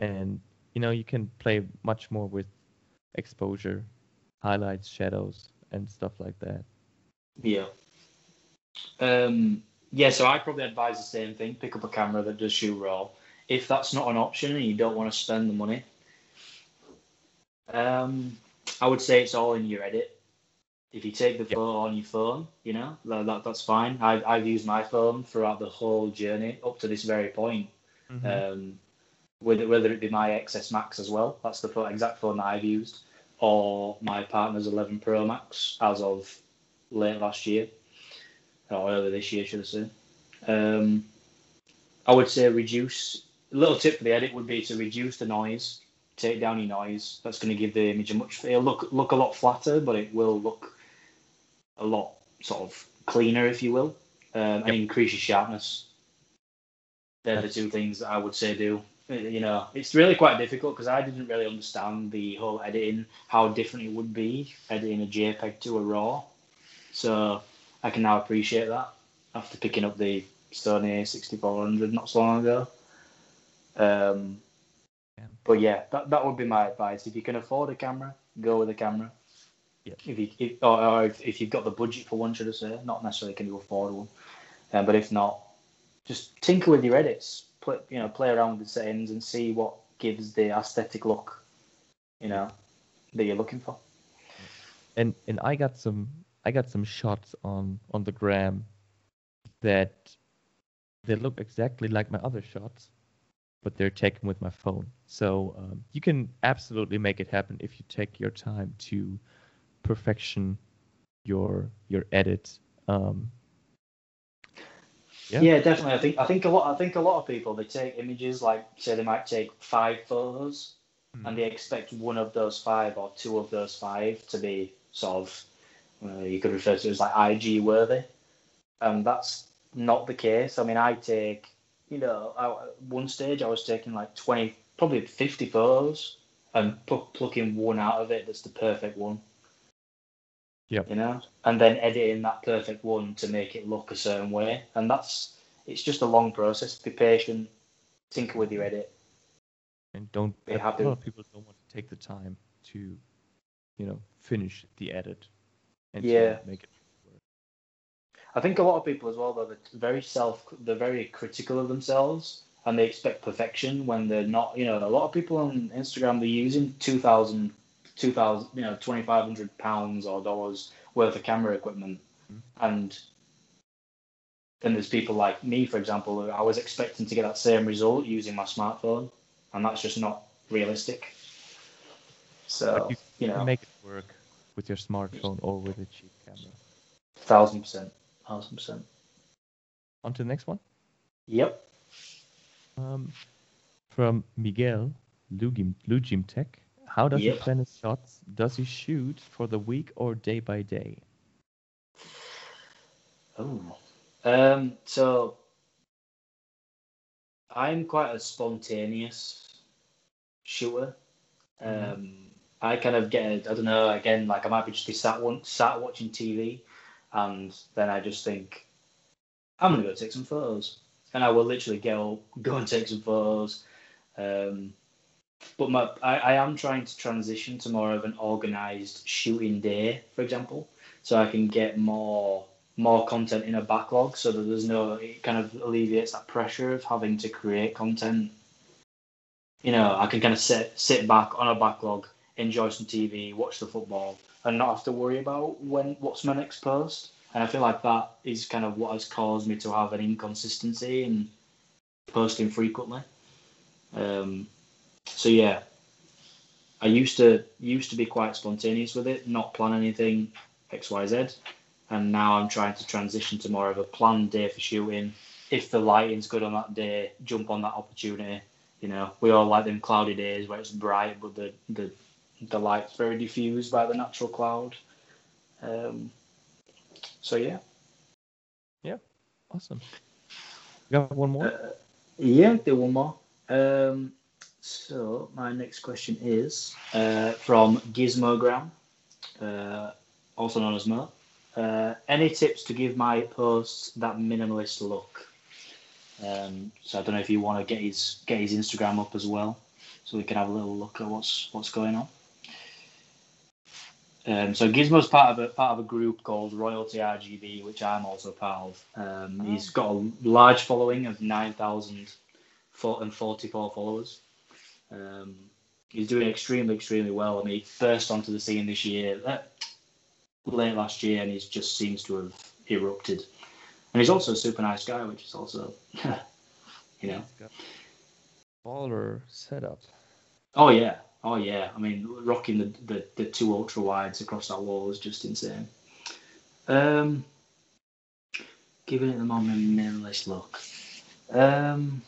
and you know you can play much more with exposure, highlights, shadows, and stuff like that. Yeah. Um, yeah, so I probably advise the same thing. Pick up a camera that does shoot raw. If that's not an option and you don't want to spend the money, um, I would say it's all in your edit. If you take the yep. photo on your phone, you know that, that that's fine. I've I've used my phone throughout the whole journey up to this very point. Mm-hmm. Um, whether whether it be my XS Max as well, that's the exact phone that I've used, or my partner's 11 Pro Max as of late last year, or earlier this year, should I say. Um, I would say reduce a little tip for the edit would be to reduce the noise, take down your noise. That's going to give the image a much. It'll look look a lot flatter, but it will look a lot sort of cleaner, if you will, um, and increase your sharpness. They're the two things that I would say do. Uh, You know, it's really quite difficult because I didn't really understand the whole editing, how different it would be editing a JPEG to a RAW. So I can now appreciate that after picking up the Sony A6400 not so long ago. Um, Yeah. but yeah, that, that would be my advice. If you can afford a camera, go with a camera. Yeah. If you if, or, or if, if you've got the budget for one, should I say, not necessarily can you afford one, um, but if not, just tinker with your edits. Play, you know, play around with the settings and see what gives the aesthetic look, you know, that you're looking for. and and I got some I got some shots on on the gram that they look exactly like my other shots, but they're taken with my phone. So um, you can absolutely make it happen if you take your time to perfection your your edit. Um, Yeah. Yeah. definitely. I think I think a lot. I think a lot of people they take images like say they might take five photos, Hmm. and they expect one of those five or two of those five to be sort of uh, you could refer to it as like IG worthy, and that's not the case. I mean, I take you know I, at one stage I was taking like twenty, probably fifty photos, and pu- plucking one out of it that's the perfect one. Yeah. You know, and then editing that perfect one to make it look a certain way, and that's it's just a long process. Be patient, tinker with your edit. and don't They a lot of people don't want to take the time to, you know, finish the edit and Yeah. make it. I think a lot of people as well, though, they're very self, they're very critical of themselves, and they expect perfection when they're not. You know, a lot of people on Instagram they're using 2,000, 2,000, you know, twenty five hundred pounds or dollars worth of camera equipment, Mhm. and then there's people like me, for example, who I was expecting to get that same result using my smartphone, and that's just not realistic. So you you can know, make it work with your smartphone or with a cheap camera. thousand percent, thousand percent. On to the next one. Yep. Um, from Miguel Lugim, Lugim Tech. How does Yep. he plan his shots? Does he shoot for the week or day by day? Oh. Um, so I'm quite a spontaneous shooter. Mhm. Um, I kind of get, I don't know, again, like I might be just be sat one, sat watching TV, and then I just think, I'm gonna go take some photos, and I will literally go go and take some photos. Um, but my, I, I am trying to transition to more of an organized shooting day, for example, so I can get more more content in a backlog, so that there's no it kind of alleviates that pressure of having to create content. You know, I can kind of sit sit back on a backlog, enjoy some TV, watch the football, and not have to worry about when what's my next post. And I feel like that is kind of what has caused me to have an inconsistency in posting frequently. Um, so yeah, I used to used to be quite spontaneous with it, not plan anything X Y Z, and now I'm trying to transition to more of a planned day for shooting. If the lighting's good on that day, jump on that opportunity. You know, we all like them cloudy days where it's bright, but the the the light's very diffused by the natural cloud. Um, so yeah, Yeah. Awesome. You got one more? Uh, yeah, do one more. Um, so my next question is uh, from Gizmogram, uh, also known as Mo. Uh, any tips to give my posts that minimalist look? Um, so I don't know if you want to get his get his Instagram up as well, so we can have a little look at what's what's going on. Um, so Gizmo's part of a part of a group called Royalty RGB, which I'm also part of. Um, He's got a large following of nine thousand and forty-four followers. Um, he's doing extremely, extremely well. I mean, he burst onto the scene this year, uh, late last year, and he just seems to have erupted. And he's also a super nice guy, which is also, you know. Baller setup. Oh yeah, oh yeah. I mean, rocking the, the, the two ultra wides across that wall is just insane. Um, giving it the more minimalist look. Um,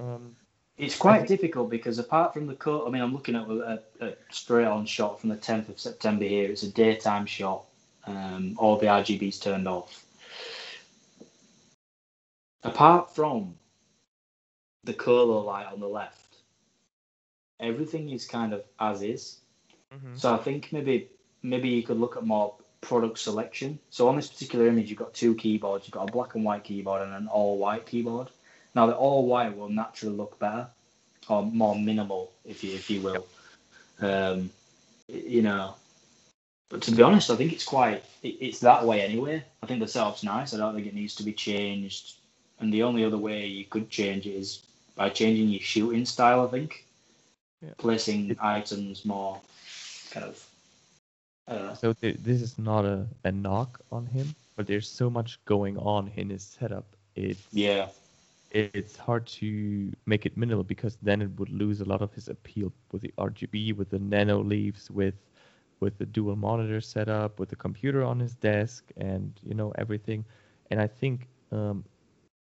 Um, It's quite think- difficult because apart from the cut, I mean, I'm looking at a, a straight on shot from the 10th of September here. It's a daytime shot. Um, all the RGB's turned off. Apart from the colo light on the left, everything is kind of as is. mhm. So I think maybe maybe you could look at more product selection. So on this particular image, you've got two keyboards. You've got a black and white keyboard and an all white keyboard. Now the all white will naturally look better or more minimal, if you if you will. Um, you know, but to be honest, I think it's quite it, it's that way anyway. I think the setup's nice. I don't think it needs to be changed. And the only other way you could change it is by changing your shooting style. I think Yeah. placing It- items more kind of. Uh, So th- this is not a, a knock on him, but there's so much going on in his setup. It's yeah, it's hard to make it minimal because then it would lose a lot of his appeal with the RGB, with the Nanoleaves, with with the dual monitor setup, with the computer on his desk, and you know everything. And I think um,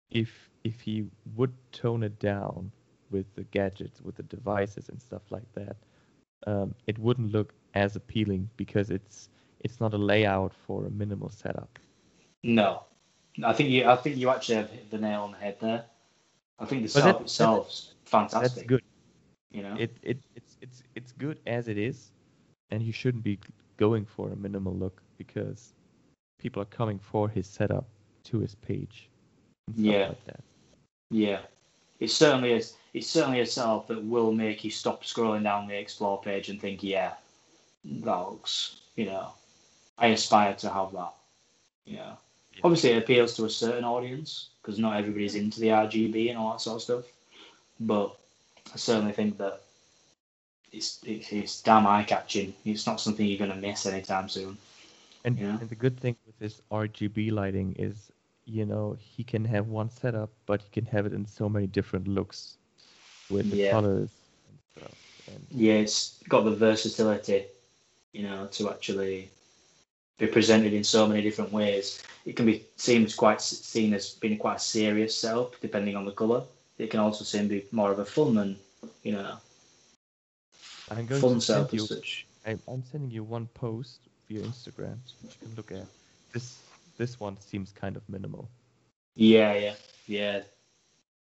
if if he would tone it down with the gadgets, with the devices and stuff like that, um, it wouldn't look as appealing because it's it's not a layout for a minimal setup. no, I think you I think you actually have hit the nail on the head there. I think the But setup that- itself's fantastic. That's good. You know, it, it it's it's it's good as it is, and you shouldn't be going for a minimal look because people are coming for his setup to his page. Yeah. Like that. yeah, it certainly is. It's certainly a setup that will make you stop scrolling down the explore page and think, yeah, that looks. You know, I aspire to have that. You know, Yeah. obviously it appeals to a certain audience because not everybody's into the RGB and all that sort of stuff. But I certainly think that it's it's, it's damn eye catching. It's not something you're going to miss anytime soon. And, Yeah. and the good thing with this RGB lighting is, you know, he can have one setup, but he can have it in so many different looks with the Yeah. colors and stuff. And Yeah, it's got the versatility, you know, to actually be presented in so many different ways. It can be seen as quite seen as being quite a serious setup, depending on the color. It can also seem to be more of a fun and you know I'm going fun to send setup you such. I, I'm sending you one post via Instagram which you can look at. This this one seems kind of minimal. Yeah, yeah, yeah.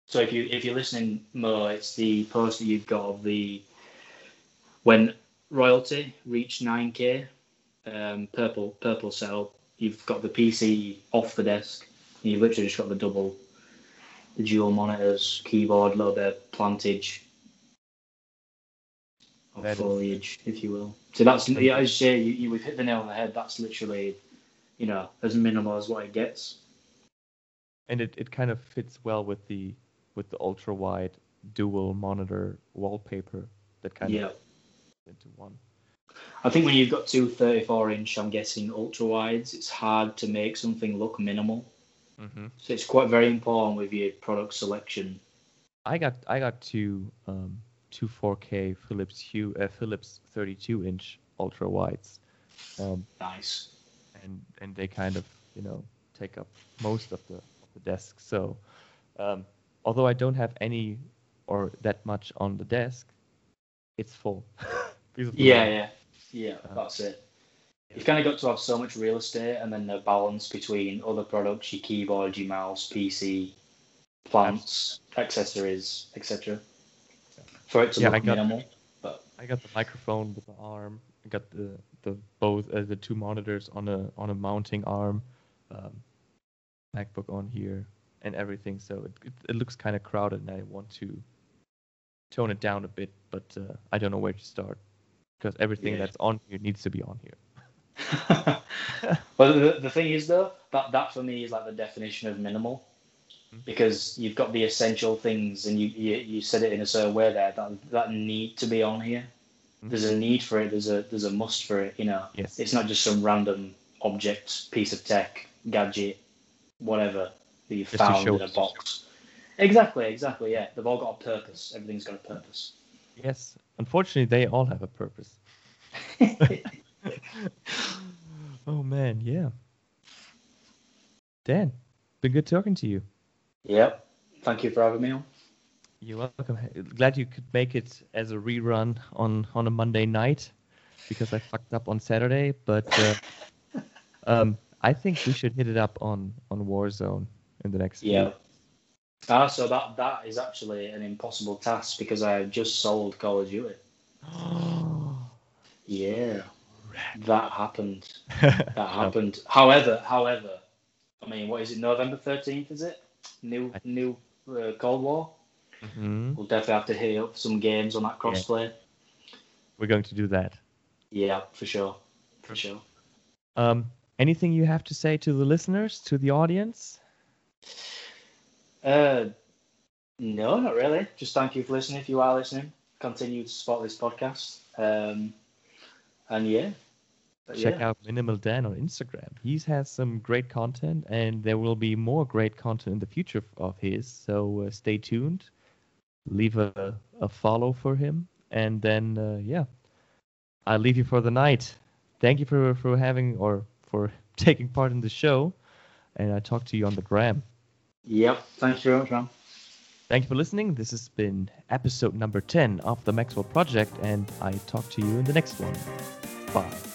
So if you if you're listening, Mo, it's the post that you've got of the when royalty reached 9k, um, purple purple cell. You've got the PC off the desk. And you've literally just got the double, the dual monitors, keyboard, a little bit of plantage, or That is- foliage, if you will. So that's yeah, as you say, you, you we've hit the nail on the head. That's literally, you know, as minimal as what it gets. and it, it kind of fits well with the with the ultra wide dual monitor wallpaper that kind Yeah. of into one. I think when you've got two 34 inch, I'm guessing ultra wides, it's hard to make something look minimal. Mm-hmm. So it's quite very important with your product selection. I got I got two um two 4K Philips Hue uh, Philips 32 inch ultra wides, um, Nice. And and they kind of you know take up most of the of the desk. So um, although I don't have any or that much on the desk, it's full. Yeah, yeah, yeah. Uh, That's it. You've kind of got to have so much real estate, and then the balance between other products, your keyboard, your mouse, PC, plants, accessories, etc. For it to Yeah, look I got- minimal. I got the microphone with the arm. I got the the both uh, the two monitors on a on a mounting arm, um, MacBook on here, and everything. So it it, it looks kind of crowded, and I want to tone it down a bit, but uh, I don't know where to start because everything Yeah. that's on here needs to be on here. well, the, the thing is though, that that for me is like the definition of minimal, Mhm. because you've got the essential things, and you, you you said it in a certain way there that that need to be on here. There's a mm-hmm. need for it. There's a there's a must for it. You know, Yes. it's not just some random object, piece of tech, gadget, whatever that you found in a box. Exactly, exactly. Yeah, they've all got a purpose. Everything's got a purpose. Yes. Unfortunately, they all have a purpose. oh man, yeah. Dan, been good talking to you. yep. Thank you for having me on. You're welcome. Glad you could make it as a rerun on on a Monday night because I fucked up on Saturday. But uh, um, I think we should hit it up on on Warzone in the next. Yeah. Week. Ah, so that that is actually an impossible task because I have just sold Call of Duty. yeah, that happened. That happened. However, however, I mean, what is it? November thirteenth, is it? New new uh, Cold War. Mm-hmm. We'll definitely have to hit up some games on that crossplay. Yeah. We're going to do that. Yeah, for sure. For sure. Um, anything you have to say to the listeners, to the audience? Uh, no, not really. Just thank you for listening. If you are listening, continue to support this podcast. Um, and yeah. Check yeah. out MinimalDann on Instagram. He has some great content, and there will be more great content in the future of his. So uh, stay tuned. Leave a, a follow for him, and then uh, yeah, I'll leave you for the night. Thank you for for having or for taking part in the show, and I talk to you on the gram. Yep. Thanks very much, man. Thank you for listening. This has been episode number 10 of the Maxwell Project, and I talk to you in the next one. Bye.